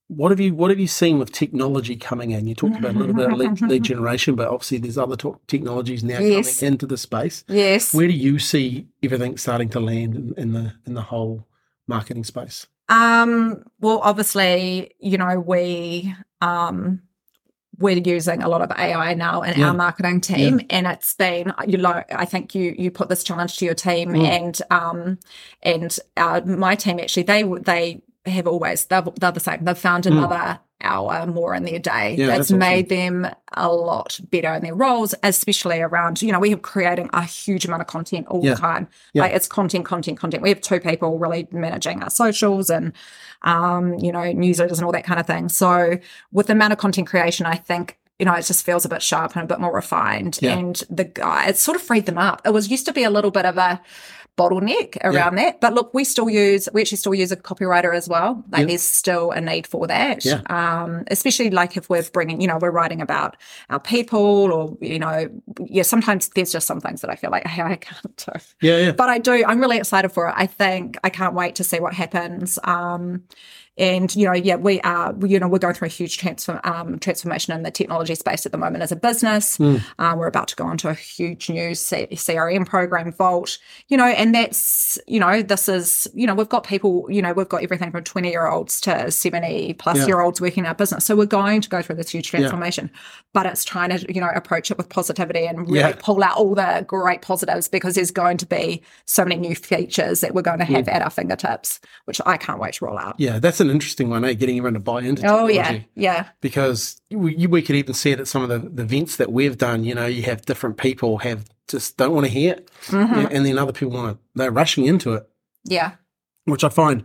what have you what have you seen with technology coming in? You talked about a little bit of lead, lead generation, but obviously there's other to- technologies now Yes. coming into the space. Yes. Where do you see everything starting to land in, in the in the whole marketing space? Um, well, obviously, you know, we um we're using a lot of AI now in Yeah. our marketing team, and it's been you know I think you you put this challenge to your team, Mm. and um and uh, my team actually they they have always they're, they're the same. They've found another hour more in their day. Yeah, that's that's awesome. made them a lot better in their roles, especially around you know we have creating a huge amount of content all Yeah. the time. Yeah. Like it's content, content, content. We have two people really managing our socials and um, you know, newsletters and all that kind of thing. So with the amount of content creation, I think, you know, it just feels a bit sharp and a bit more refined. Yeah. And the guy, it sort of freed them up. It was used to be a little bit of a bottleneck around that. But look, we still use, we actually still use a copywriter as well. Like Yeah. there's still a need for that. Yeah. Um, especially like if we're bringing, you know, we're writing about our people or, you know, yeah, sometimes there's just some things that I feel like, hey, I can't do Yeah, yeah. but I do. I'm really excited for it. I think I can't wait to see what happens. Um, and you know, yeah, we are. You know, we're going through a huge transform, um, transformation in the technology space at the moment as a business. Hmm. Um, we're about to go into a huge new C- CRM program, Vault. You know, and that's you know, this is you know, we've got people. You know, we've got everything from 20 year olds to 70 plus Yeah. year olds working in our business. So we're going to go through this huge transformation. But it's trying to you know approach it with positivity and really Yeah. pull out all the great positives because there's going to be so many new features that we're going to have at our fingertips, which I can't wait to roll out. Yeah, that's an interesting one, eh? Getting everyone to buy into Oh yeah, yeah, because we, we could even see it at some of the, the events that we've done. You know, you have different people have just don't want to hear it, Mm-hmm. Yeah, and then other people want to. They're rushing into it, yeah, which I find.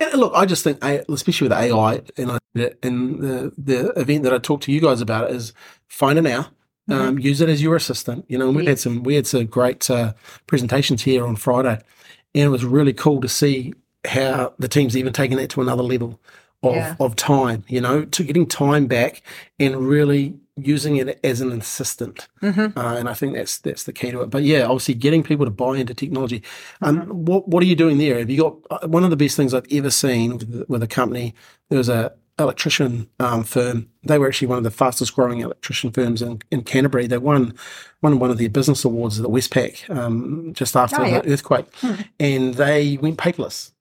And look, I just think, especially with AI, and I and the the event that I talked to you guys about is find an hour. Um, use it as your assistant, you know. We had some we had some great uh, presentations here on Friday, and it was really cool to see how the team's even taken that to another level of, Yeah. of time, you know, to getting time back and really using it as an assistant, Mhm. uh, and I think that's that's the key to it. But yeah, obviously getting people to buy into technology. Um, Mm-hmm. what what are you doing there? Have you got uh, one of the best things I've ever seen with, with a company? There was a electrician um, firm. They were actually one of the fastest growing electrician firms in, in Canterbury. They won won one of their business awards at the Westpac um, just after Oh, yeah. the earthquake, and they went paperless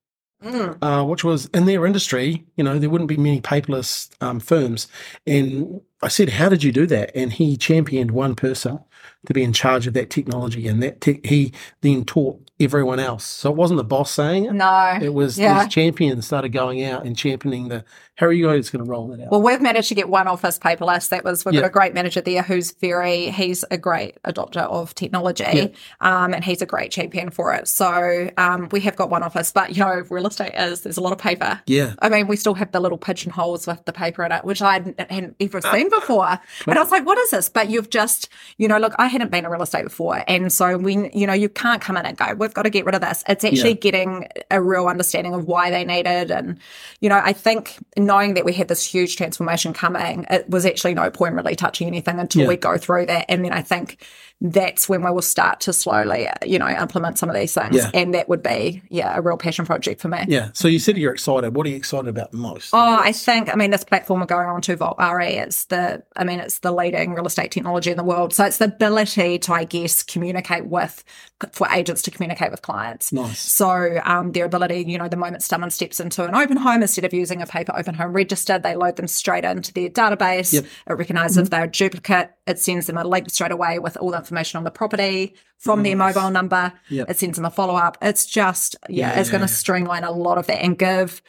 Mm. uh, which was in their industry, you know, there wouldn't be many paperless um, firms. And I said, How did you do that? And he championed one person to be in charge of that technology. And that te- he then taught everyone else. So it wasn't the boss saying it. No. It was Yeah. these champions started going out and championing the, how are you guys going to roll that out? Well, we've managed to get one office paperless. That was we've Yeah. got a great manager there who's very he's a great adopter of technology, Yeah. um, and he's a great champion for it. So um, we have got one office, but you know, real estate is there's a lot of paper. yeah. I mean, we still have the little pigeonholes with the paper in it, which I hadn't, ever Ah. seen before. And I was like, what is this? But you've just, you know, look, I hadn't been in real estate before. And so when, you know, you can't come in and go, we've got to get rid of this. It's actually Yeah. getting a real understanding of why they need it. And, you know, I think knowing that we had this huge transformation coming, it was actually no point really touching anything until Yeah. we go through that. And then I think that's when we will start to slowly, you know, implement some of these things. Yeah. And that would be, yeah, a real passion project for me. Yeah. So you said you're excited. What are you excited about most? Oh, I think I mean this platform we're going on to Vault RE. It's the I mean it's the leading real estate technology in the world. So it's the ability to I guess communicate with for agents to communicate with clients. Nice. So um, their ability, you know, the moment someone steps into an open home, instead of using a paper open home register, they load them straight into their database. Yep. Mm-hmm. It recognizes if they're a duplicate. It sends them a link straight away with all the information on the property from their mobile number. Yep. It sends them a follow up. It's just yeah, Yeah, it's going to yeah. streamline a lot of that and give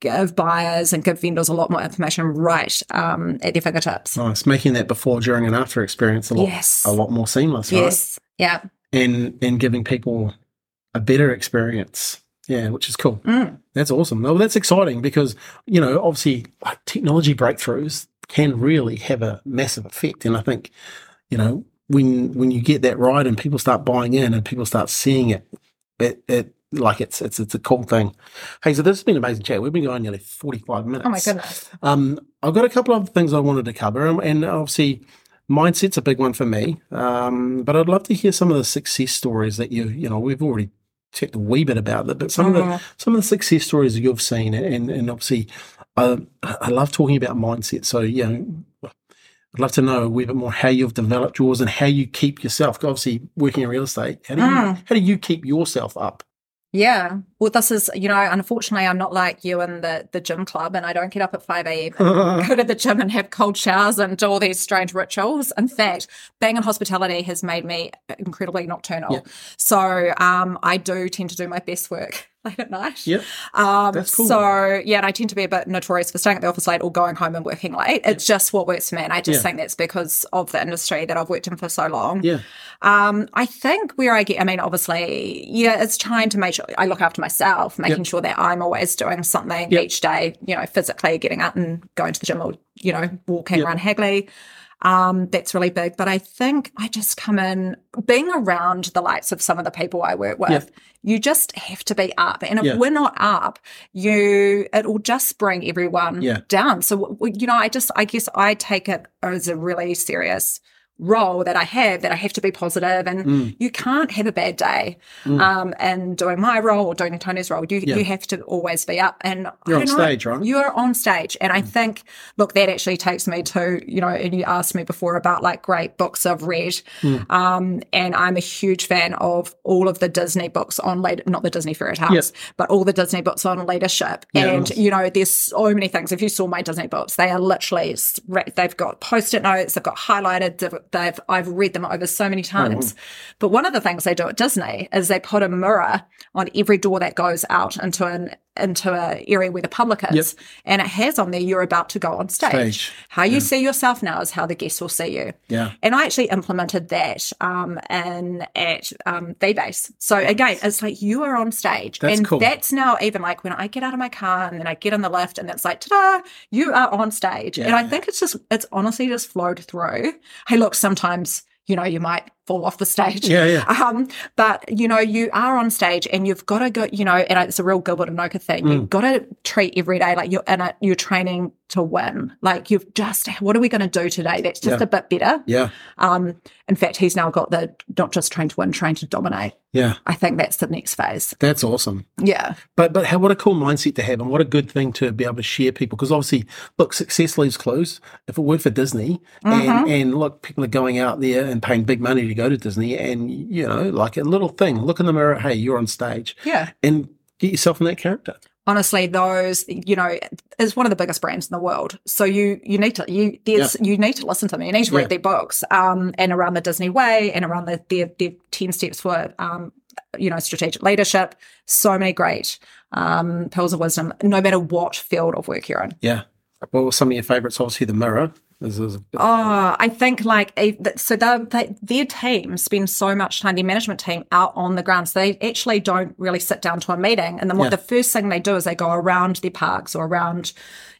give buyers and give vendors a lot more information right um, at their fingertips. Nice. Making that before, during, and after experience a lot, Yes. a lot more seamless, right? Yes. Yeah. and and giving people a better experience. Yeah, which is cool. Mm. That's awesome. Well, that's exciting because you know, obviously, like technology breakthroughs can really have a massive effect. And I think, you know, when when you get that right and people start buying in and people start seeing it, it, it like it's it's it's a cool thing. Hey, so this has been an amazing chat. We've been going nearly forty five minutes. Oh my goodness. Um, I've got a couple of things I wanted to cover, and, and obviously, mindset's a big one for me. Um, but I'd love to hear some of the success stories that you, you know, we've already talked a wee bit about it, but some of the Mhm. some of the success stories that you've seen, and and obviously, uh, I love talking about mindset. So you know. I'd love to know a wee bit more how you've developed yours and how you keep yourself. Obviously, working in real estate, how do you Mm. how do you keep yourself up? Yeah. Well, this is, you know, unfortunately, I'm not like you in the, the gym club and I don't get up at 5 a.m. go to the gym and have cold showers and do all these strange rituals. In fact, being in hospitality has made me incredibly nocturnal. Yeah. So um, I do tend to do my best work late at night. Yep. Um, That's cool. So yeah, and I tend to be a bit notorious for staying at the office late or going home and working late. It's just what works for me, and I just Yeah. think that's because of the industry that I've worked in for so long. Yeah. Um, I think where I get, I mean, obviously, yeah, it's trying to make sure I look after myself, making sure that I'm always doing something Yep. each day, you know, physically getting up and going to the gym or, you know, walking Yep. around Hagley. Um, that's really big. But I think I just come in being around the likes of some of the people I work with. Yep. You just have to be up, and if Yeah. we're not up, you it will just bring everyone Yeah. down. So you know, I just I guess I take it as a really serious role that I have that I have to be positive and Mm. you can't have a bad day. Mm. Um, and doing my role or doing Tony's role, you Yeah. you have to always be up and You're on know, stage, right? You're on stage, and I think look that actually takes me to you know, and you asked me before about like great books I've read, Mm. um, and I'm a huge fan of all of the Disney books on lead, not the Disney Fairy Tales, Yep. but all the Disney books on leadership. Yeah, and nice. you know, there's so many things. If you saw my Disney books, they are literally they've got post-it notes, they've got highlighted, they've, I've read them over so many mm-hmm. times. But one of the things they do at Disney is they put a mirror on every door that goes out into an into an area where the public is, and it has on there you're about to go on stage. Stage. How you see yourself now is how the guests will see you. Yeah. And I actually implemented that um, in at um, V-Base. So again, it's like you are on stage, That's and cool. that's now even like when I get out of my car and then I get in the lift, and it's like, ta-da, you are on stage. And I think it's just it's honestly just flowed through. Hey, look, sometimes you know you might fall off the stage. Yeah, yeah. Um, but you know, you are on stage and you've got to go, you know, and it's a real Gilbert Enoka thing. Mm. You've got to treat every day like you're in you're training to win. Like you've just, what are we going to do today? That's just Yeah. a bit better. Yeah. Um, in fact, he's now got the not just train to win, train to dominate. Yeah. I think that's the next phase. That's awesome. Yeah. But but how, what a cool mindset to have, and what a good thing to be able to share people. Because obviously, look, success leaves clues. If it weren't for Disney, and and look, people are going out there and paying big money to go to Disney, and you know, like a little thing, look in the mirror. Hey, you're on stage, Yeah. and get yourself in that character. Honestly those you know is one of the biggest brands in the world so you you need to you there's you need to listen to them you need to read Yeah. their books um and around the disney way and around the their, their 10 steps for um you know strategic leadership so many great um pearls of wisdom no matter what field of work you're in Yeah. What were some of your favorites? Obviously, the mirror. This is Oh, I think like a, so they, their team spend so much time, their management team out on the ground. So they actually don't really sit down to a meeting. And then what Yeah. the first thing they do is they go around their parks or around,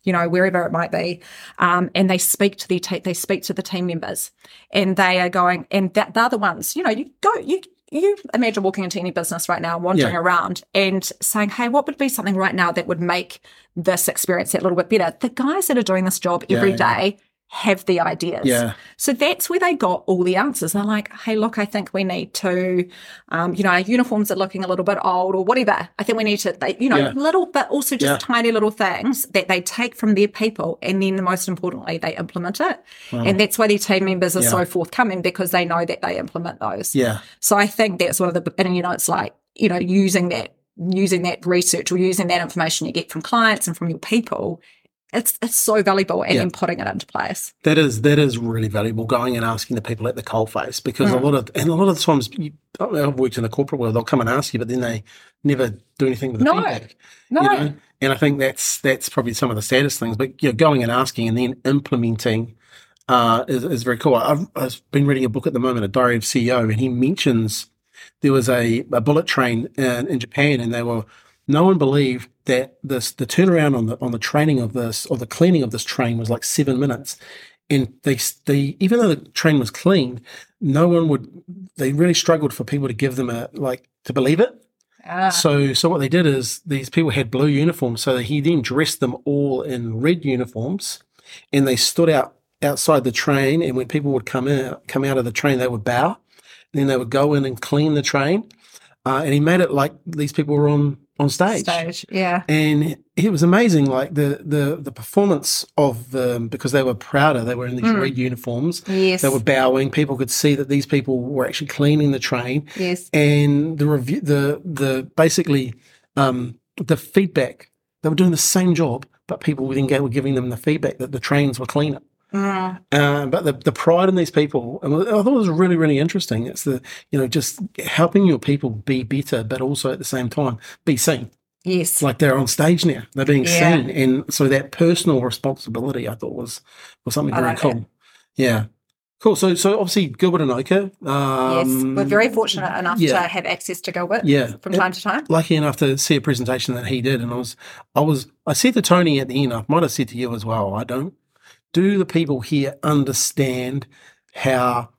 you know, wherever it might be, um, and they speak to their te- they speak to the team members, and they are going, and that they're the ones, you know, you go you. You imagine walking into any business right now, wandering Yeah. around and saying, Hey, what would be something right now that would make this experience that little bit better? The guys that are doing this job every Yeah, day have the ideas. Yeah. So that's where they got all the answers. They're like, hey, look, I think we need to, um, you know, our uniforms are looking a little bit old or whatever. I think we need to, they, you know, Yeah. little, but also just Yeah. tiny little things that they take from their people. And then the most importantly, they implement it. And that's why their team members are Yeah. so forthcoming because they know that they implement those. Yeah. So I think that's one of the, and you know, it's like, you know, using that, using that research or using that information you get from clients and from your people. It's, it's so valuable and Yeah. then putting it into place. That is that is really valuable. Going and asking the people at the coalface because a lot of and a lot of the times you, I've worked in the corporate world. They'll come and ask you, but then they never do anything with the No. feedback. No. you know? And I think that's that's probably some of the saddest things. But you know, going and asking and then implementing uh, is, is very cool. I've, I've been reading a book at the moment, a Diary of CEO, and he mentions there was a, a bullet train in, in Japan, and they were no one believed that this the turnaround on the on the training of this or the cleaning of this train was like seven minutes. And they, they even though the train was cleaned, no one would. They really struggled for people to give them a like to believe it. Ah. So, so what they did is these people had blue uniforms. So he then dressed them all in red uniforms, and they stood out outside the train. And when people would come in, come out of the train, they would bow. Then they would go in and clean the train. Uh, and he made it like these people were on on stage. stage. Yeah. And it was amazing, like the the the performance of them because they were prouder. They were in these red uniforms. Yes. They were bowing. People could see that these people were actually cleaning the train yes. and the review the the basically um the feedback they were doing the same job but people then go- were giving them the feedback that the trains were cleaner Mm. uh, but the, the pride in these people and I thought it was really really interesting it's the you know just helping your people be better but also at the same time be seen Yes. like they're on stage now they're being Yeah. seen and so that personal responsibility I thought was was something very like cool that. yeah cool so so obviously Gilbert Enoka yes. um, We're very fortunate enough yeah. to have access to Gilbert yeah from time to time. lucky enough to see a presentation that he did, and I was, I was, I said to Tony at the end, I might have said to you as well. I don't. Do the people here understand how,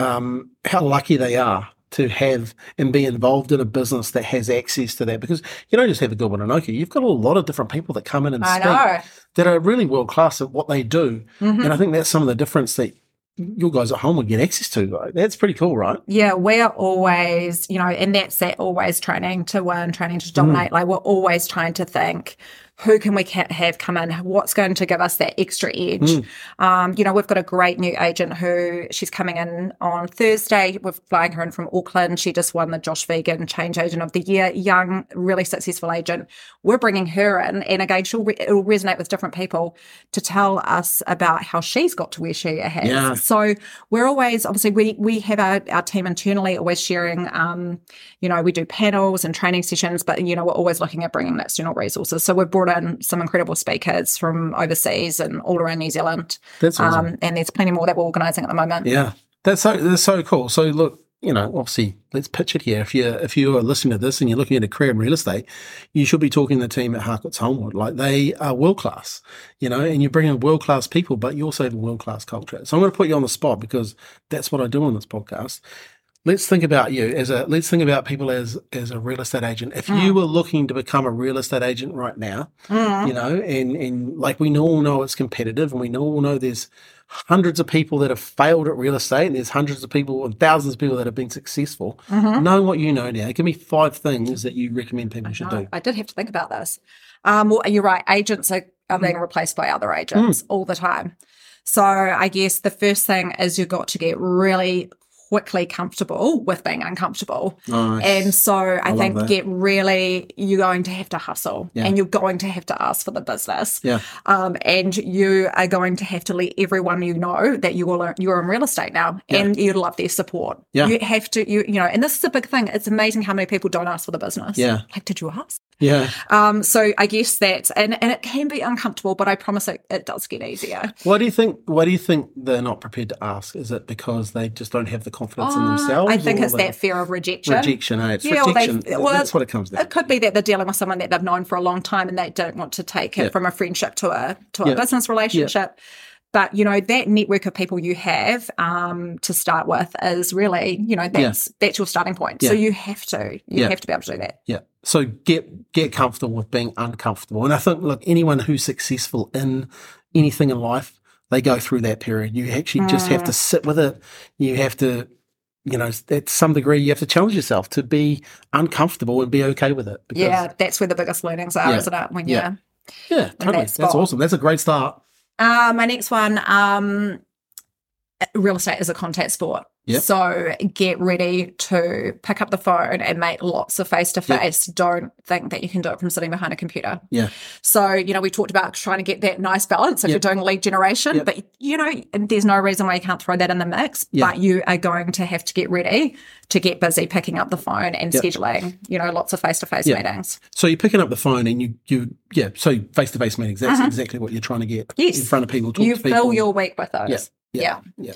um, how lucky they are to have and be involved in a business that has access to that? Because you don't just have a Gilbert Enoka, you've got a lot of different people that come in and I speak know. that are really world class at what they do, Mhm. and I think that's some of the difference that your guys at home would get access to. Like, that's pretty cool, right? Yeah, we're always, you know, and that's that always training to win, training to dominate. Like we're always trying to think, who can we have come in? What's going to give us that extra edge? Um, you know, we've got a great new agent who she's coming in on Thursday. We're flying her in from Auckland. She just won the Josh Vegan Change Agent of the Year. Young, really successful agent. We're bringing her in, and again, she'll re- it'll resonate with different people to tell us about how she's got to where she has. Yeah. So we're always obviously we we have our, our team internally always sharing. Um, you know, we do panels and training sessions, but you know, we're always looking at bringing external resources. So we've brought in some incredible speakers from overseas and all around New Zealand. That's awesome. Um, and there's plenty more that we're organising at the moment. Yeah, that's so that's so cool. So look, you know, obviously, let's pitch it here. If you if you are listening to this and you're looking at a career in real estate, you should be talking to the team at Harcourts Holmwood. Like they are world class, you know, and you bring in world class people, but you also have a world class culture. So I'm going to put you on the spot because that's what I do on this podcast. Let's think about you as a let's think about people as as a real estate agent. If Mm. you were looking to become a real estate agent right now, you know, and and like we all know it's competitive, and we all know there's hundreds of people that have failed at real estate, and there's hundreds of people and thousands of people that have been successful. Mm-hmm. Knowing what you know now, give me five things that you recommend people should do. I did have to think about this. Um, well, you're right. Agents are, are Mm. being replaced by other agents all the time. So I guess the first thing is you've got to get really quickly comfortable with being uncomfortable. Nice. And so I, love think get really, you're going to have to hustle Yeah. and you're going to have to ask for the business. Yeah. Um, and you are going to have to let everyone you know that you are you're in real estate now Yeah. and you'd love their support. Yeah. You have to, you, you know, and this is a big thing. It's amazing how many people don't ask for the business. Yeah. Like, did you ask? Yeah. Um, so I guess that, and, and it can be uncomfortable, but I promise it, it does get easier. Why do you think? Why do you think they're not prepared to ask? Is it because they just don't have the confidence in themselves? Uh, I think it's that fear of rejection. rejection. Eh? It's Yeah, they- rejection. well, That's what it comes down. It could be that they're dealing with someone that they've known for a long time and they don't want to take it Yeah. from a friendship to a to a Yeah. business relationship. But you know that network of people you have um, to start with is really you know that's that's your starting point. So you have to you Yeah. have to be able to do that. Yeah. So get get comfortable with being uncomfortable. And I think look, anyone who's successful in anything in life, they go through that period. You actually just have Mm. to sit with it. You have to, you know, at some degree, you have to challenge yourself to be uncomfortable and be okay with it. Because, Yeah, that's where the biggest learnings are, Yeah. isn't it? When Yeah. yeah, totally. that That's awesome. That's a great start. Uh, my next one, um, real estate is a contact sport. Yep. So get ready to pick up the phone and make lots of face to face. Don't think that you can do it from sitting behind a computer. Yeah. So, you know, we talked about trying to get that nice balance if Yep. you're doing lead generation, Yep. but you know, there's no reason why you can't throw that in the mix, but you are going to have to get ready to get busy picking up the phone and scheduling, you know, lots of face to face meetings. So you're picking up the phone and you, you yeah, so face to face meetings, that's mm-hmm. exactly what you're trying to get. Yes. in front of people, talk You to people. fill your week with those. Yeah. yeah. Yeah.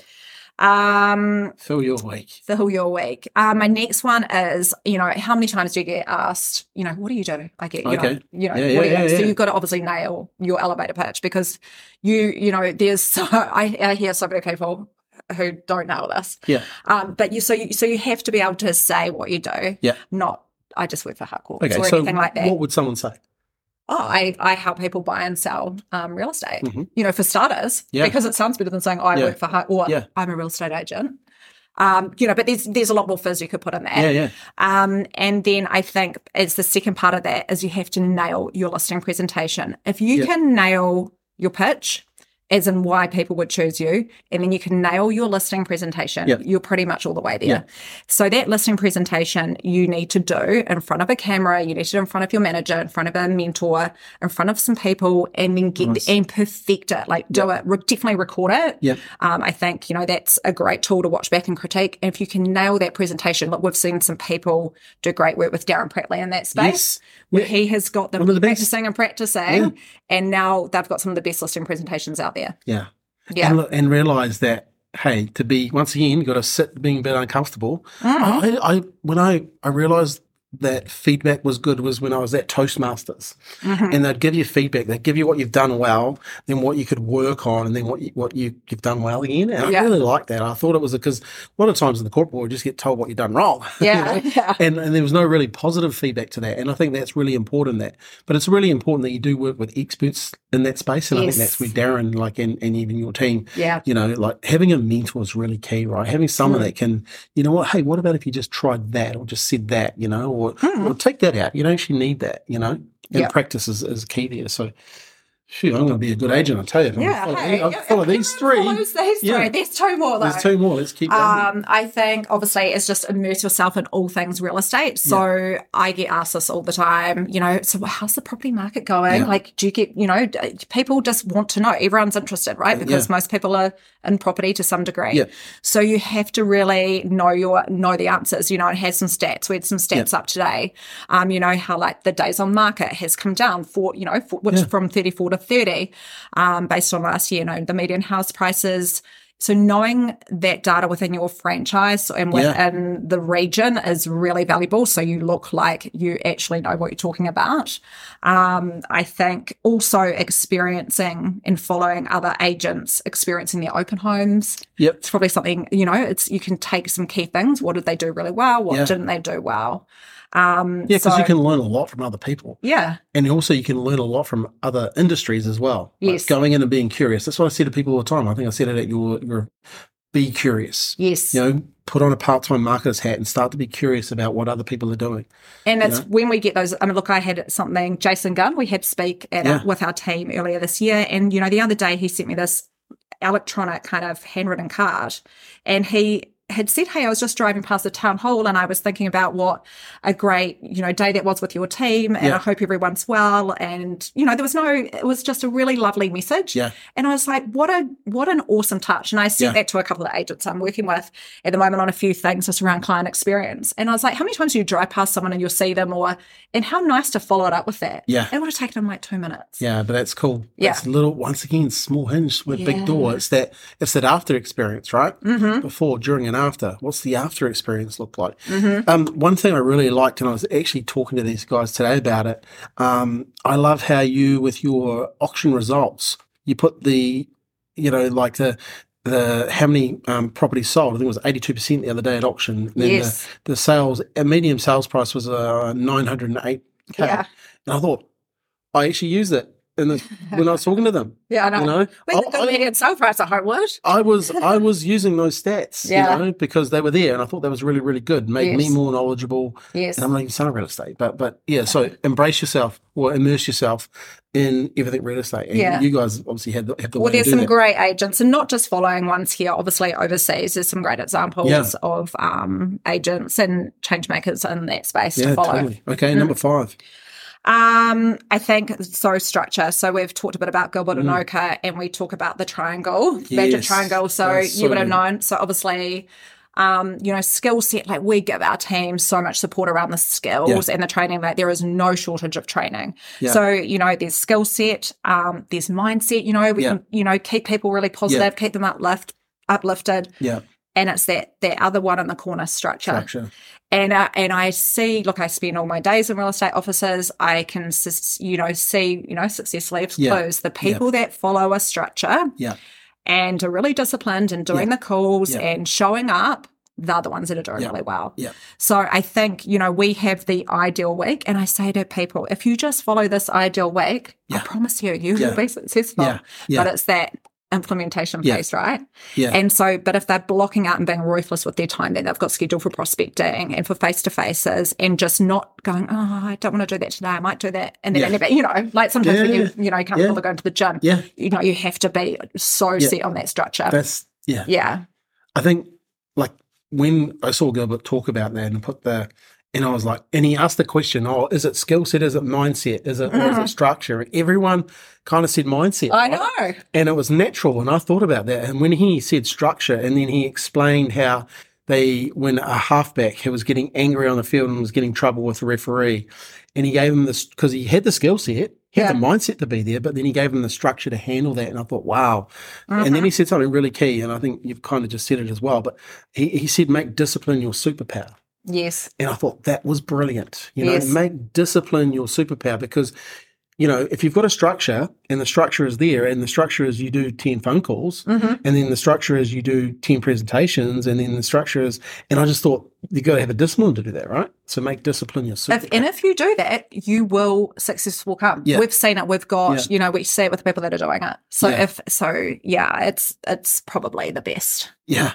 Um, Fill your week. fill your week. Uh, my next one is, you know, how many times do you get asked, you know, what do you do? I get, you Okay. know, you know, Yeah, what do yeah, you do? yeah, So yeah. you've got to obviously nail your elevator pitch because you, you know, there's so, I, I hear so many people who don't nail this. Yeah. Um, but you, so you, so you have to be able to say what you do, Yeah. not, I just work for Harcourt Okay. or So anything like that. what would someone say? Oh, I, I help people buy and sell um, real estate, Mhm. you know, for starters, Yeah. because it sounds better than saying, oh, I Yeah. work for or Yeah. I'm a real estate agent. Um, you know, but there's there's a lot more fizz you could put in there. Yeah, yeah. Um, and then I think it's the second part of that is you have to nail your listing presentation. If you Yeah. can nail your pitch, as in why people would choose you, and then you can nail your listing presentation, Yeah. you're pretty much all the way there. Yeah. So that listing presentation you need to do in front of a camera, you need to do in front of your manager, in front of a mentor, in front of some people, and then get Nice. and perfect it. Like do it, re- definitely record it. Yeah. Um, I think, you know, that's a great tool to watch back and critique. And if you can nail that presentation, look, we've seen some people do great work with Darren Pratley in that space. Yes. Where Yeah. he has got them the best. practicing and practicing, and now they've got some of the best listing presentations out there. Yeah. Yeah. And, and realize that, hey, to be, once again, you got to sit being a bit uncomfortable. Mm. I, I, when I, I realized that feedback was good was when I was at Toastmasters Mm-hmm. and they'd give you feedback. They'd give you what you've done well, then what you could work on, and then what you, what you, you've done well again. And Yeah. I really liked that. I thought it was because a lot of times in the corporate world, you just get told what you've done wrong. you Yeah, know? yeah. And, and there was no really positive feedback to that. And I think that's really important that, but it's really important that you do work with experts in that space. And I think that's where Darren, like, and, and even your team, Yeah. you know, like having a mentor is really key, right? Having someone Mm. that can, you know what, hey, what about if you just tried that or just said that, you know, or, Mm. or take that out. You don't actually need that, you know? And Yeah. practice is, is key there. So, shoot, I'm going to be a good agent, I tell you. if I'm Yeah, follow- hey, I'll yeah, follow these three. follows these Yeah. three. There's two more though. There's two more. Let's keep going. Um, I think obviously it's just immerse yourself in all things real estate. So I get asked this all the time, you know, so how's the property market going? Yeah. Like, do you get, you know, people just want to know. Everyone's interested, right? Because most people are in property to some degree. Yeah. So you have to really know your know the answers, you know, and have some stats. We had some stats up today. Um, you know, how like the days on market has come down for, you know, for, which Yeah. from 34 to 30, um, based on last year, you know, the median house prices So knowing that data within your franchise and Yeah. within the region is really valuable. So you look like you actually know what you're talking about. Um, I think also experiencing and following other agents, experiencing their open homes. Yep. It's probably something, you know, it's you can take some key things. What did they do really well? What Yeah. didn't they do well? Um, Yeah, because so- you can learn a lot from other people. yeah, And also, you can learn a lot from other industries as well. Like Yes. going in and being curious. That's what I say to people all the time. I think I said it at your, your be curious. yes. You know, put on a part time marketer's hat and start to be curious about what other people are doing. And it's when we get those. I mean, look, I had something. Jason Gunn, we had speak at, Yeah. with our team earlier this year, and you know, the other day he sent me this electronic kind of handwritten card, and he had said, "Hey, I was just driving past the town hall, and I was thinking about what a great you know day that was with your team, and Yeah. I hope everyone's well." And you know, there was no. It was just a really lovely message. Yeah. And I was like, "What a what an awesome touch!" And I sent Yeah. that to a couple of agents I'm working with at the moment on a few things just around client experience. And I was like, "How many times do you drive past someone and you'll see them, or and how nice to follow it up with that?" Yeah. It would have taken them like two minutes. Yeah, but that's cool. Yeah. It's little once again, small hinge with Yeah. big door. It's that it's that after experience, right? Mm-hmm. Before, during, and after. What's the after experience look like? Mm-hmm. Um, one thing I really liked, and I was actually talking to these guys today about it. Um, I love how you, with your auction results, you put the, you know, like the the how many um, properties sold. I think it was eighty two percent the other day at auction. And then Yes. The, the sales, a medium sales price was uh, nine hundred and eight k. Yeah. And I thought I actually used it in the, when I was talking to them. Yeah, I know. You know, the I- I- sale price at Holmwood. I was I was using those stats, Yeah. you know, because they were there, and I thought that was really really good. Made me more knowledgeable, Yes. and I'm not even selling real estate, but but yeah. So embrace yourself or immerse yourself in everything real estate. And Yeah. you guys obviously have the, the Well, there's some that. great agents, and not just following ones here. Obviously, overseas, there's some great examples Yeah. of um, agents and change makers in that space yeah, to follow. totally. Okay, Mm. number five. Um, I think so. Structure. So we've talked a bit about Gilbert and Mm. Oka, and we talk about the triangle, the magic triangle. So that's you would have known. So obviously, um, you know, skill set. Like we give our team so much support around the skills and the training. Like there is no shortage of training. Yeah. So you know, there's skill set. Um, there's mindset. You know, we Yeah. can you know keep people really positive, keep them uplift, uplifted. Yeah, And it's that that other one in the corner structure. structure. And uh, and I see, look, I spend all my days in real estate offices. I can, you know, see, you know, successfully Yeah. close the people that follow a structure Yeah, and are really disciplined and doing the calls Yeah. and showing up. They're the ones that are doing Yeah. really well. Yeah. So I think, you know, we have the ideal week. And I say to people, if you just follow this ideal week, I promise you, you Yeah. will be successful. Yeah. Yeah. But it's that implementation Yeah. phase, right? yeah, And so, but if they're blocking out and being ruthless with their time, then they've got schedule for prospecting and for face to faces and just not going, oh, I don't want to do that today. I might do that. And then, Yeah. never, you know, like sometimes when you, you know, you can't Yeah. bother going to the gym, yeah. you know, you have to be so Yeah. set on that structure. That's yeah. yeah. I think like when I saw Gilbert talk about that and put the and I was like, and he asked the question, oh, is it skill set? Is it mindset? Is it or is it structure? Everyone kind of said mindset. Mm-hmm. I right? know. And it was natural. And I thought about that. And when he said structure, and then he explained how they, when a halfback who was getting angry on the field and was getting trouble with the referee, and he gave him this because he had the skill set, he had the mindset to be there, but then he gave him the structure to handle that. And I thought, wow. And then he said something really key, and I think you've kind of just said it as well. But he, he said, make discipline your superpower. Yes. And I thought that was brilliant. You know, Yes. make discipline your superpower because, you know, if you've got a structure and the structure is there and the structure is you do 10 phone calls Mm-hmm. and then the structure is you do 10 presentations and then the structure is, and I just thought you've got to have a discipline to do that, right? So make discipline your superpower. If, and if you do that, you will success will come. Yeah. We've seen it. We've got, Yeah. you know, we see it with the people that are doing it. So Yeah. if so, yeah, it's it's probably the best. Yeah,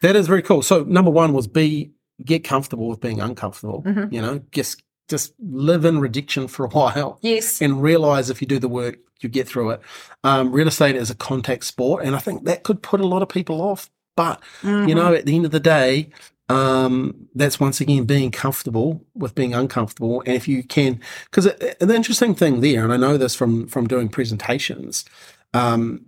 that is very cool. So number one was be get comfortable with being uncomfortable. Mhm. You know, just just live in rejection for a while Yes. and realize if you do the work, you get through it. Um, real estate is a contact sport, and I think that could put a lot of people off. But you Mhm. know, at the end of the day, um, that's once again being comfortable with being uncomfortable. And if you can, because the interesting thing there, and I know this from from doing presentations, um,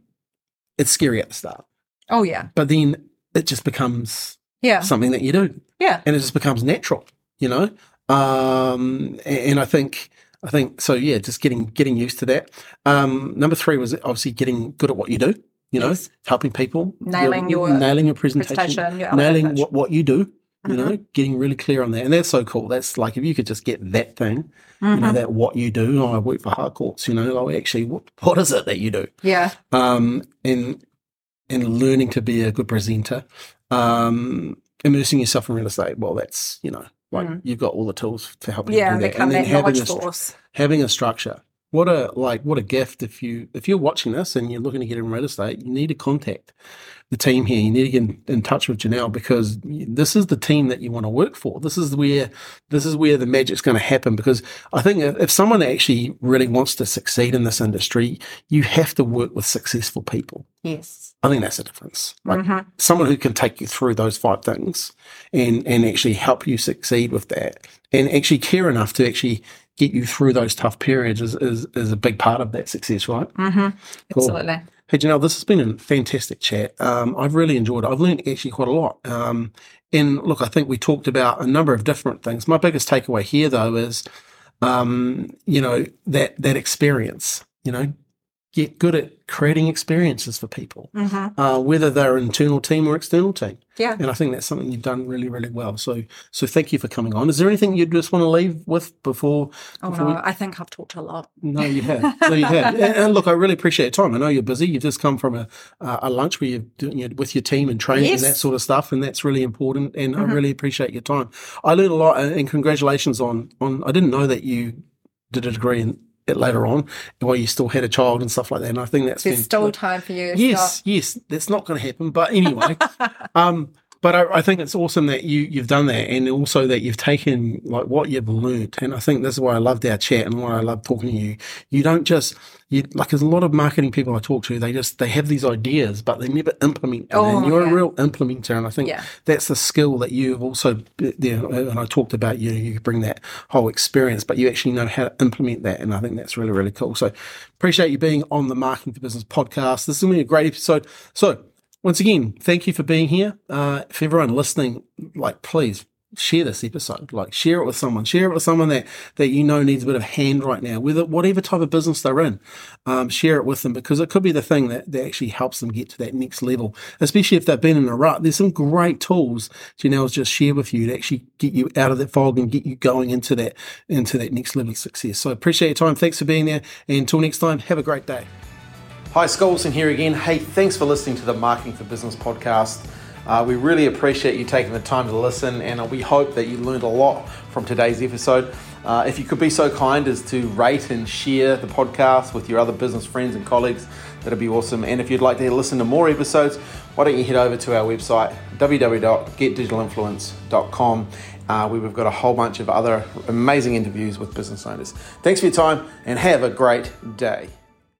it's scary at the start, Oh yeah. but then it just becomes Yeah. something that you do Yeah. and it just becomes natural, you know. Um, and, I think I think so. Yeah, just getting getting used to that. Um, number three was obviously getting good at what you do. You know, Yes. helping people, Nailing your nailing your presentation, presentation, your nailing what, what you do. You know, Mm-hmm. getting really clear on that, and that's so cool. That's like if you could just get that thing, you Mm-hmm. know, that what you do. Oh, I work for Harcourts. You know, like actually, what, what is it that you do? Yeah. um, and and learning to be a good presenter, um, immersing yourself in real estate. Well, that's you know, like you've got all the tools to help you Mm. Yeah. do that, Become that having knowledge a, force. having a structure. What a like what a gift if you if you're watching this and you're looking to get in real estate, you need to contact the team here. You need to get in, in touch with Janelle because this is the team that you want to work for. This is where this is where the magic's going to happen. Because I think if, someone actually really wants to succeed in this industry, you have to work with successful people. Yes. I think that's the difference. Like Mm-hmm. someone who can take you through those five things and and actually help you succeed with that, and actually care enough to actually get you through those tough periods is is, is a big part of that success, right? Mm-hmm. Cool. Absolutely. Hey Janelle, this has been a fantastic chat. Um, I've really enjoyed it. I've learned actually quite a lot. Um, and look, I think we talked about a number of different things. My biggest takeaway here, though, is um, you know that that experience. You know, get good at creating experiences for people, Mm-hmm. uh, whether they're an internal team or external team. Yeah. And I think that's something you've done really, really well. So, so thank you for coming on. Is there anything you just want to leave with before? Oh before we- no, I think I've talked a lot. no, you have. No, you have. And, and look, I really appreciate your time. I know you're busy. You've just come from a uh, a lunch where you're doing it with your team and training Yes. and that sort of stuff, and that's really important. And I really appreciate your time. I learned a lot, and, congratulations on on. I didn't know that you did a degree in later on, while you still had a child and stuff like that. And I think that's There's still fantastic. time for you. Yes, yes, that's not going to happen. But anyway, um, but I, I think it's awesome that you you've done that, and also that you've taken like what you've learned. And I think this is why I loved our chat and why I love talking to you. You don't just you like there's a lot of marketing people I talk to. They just they have these ideas, but they never implement them. Oh, and you're yeah. a real implementer, and I think Yeah. that's the skill that you've also. You know, and I talked about you. You bring that whole experience, but you actually know how to implement that, and I think that's really really cool. So appreciate you being on the Marketing for Business podcast. This is going to be a great episode. So once again, thank you for being here. Uh, for everyone listening, like please share this episode. Like share it with someone. Share it with someone that that you know needs a bit of hand right now, whether whatever type of business they're in. Um, share it with them because it could be the thing that, that actually helps them get to that next level. Especially if they've been in a rut. There's some great tools Janelle's just shared with you to actually get you out of that fog and get you going into that into that next level of success. So I appreciate your time. Thanks for being there. And until next time, have a great day. Hi, Skolson here again. Hey, thanks for listening to the Marketing for Business podcast. Uh, we really appreciate you taking the time to listen, and we hope that you learned a lot from today's episode. Uh, if you could be so kind as to rate and share the podcast with your other business friends and colleagues, that'd be awesome. And if you'd like to listen to more episodes, why don't you head over to our website, www.getdigitalinfluence.com, uh, where we've got a whole bunch of other amazing interviews with business owners. Thanks for your time, and have a great day.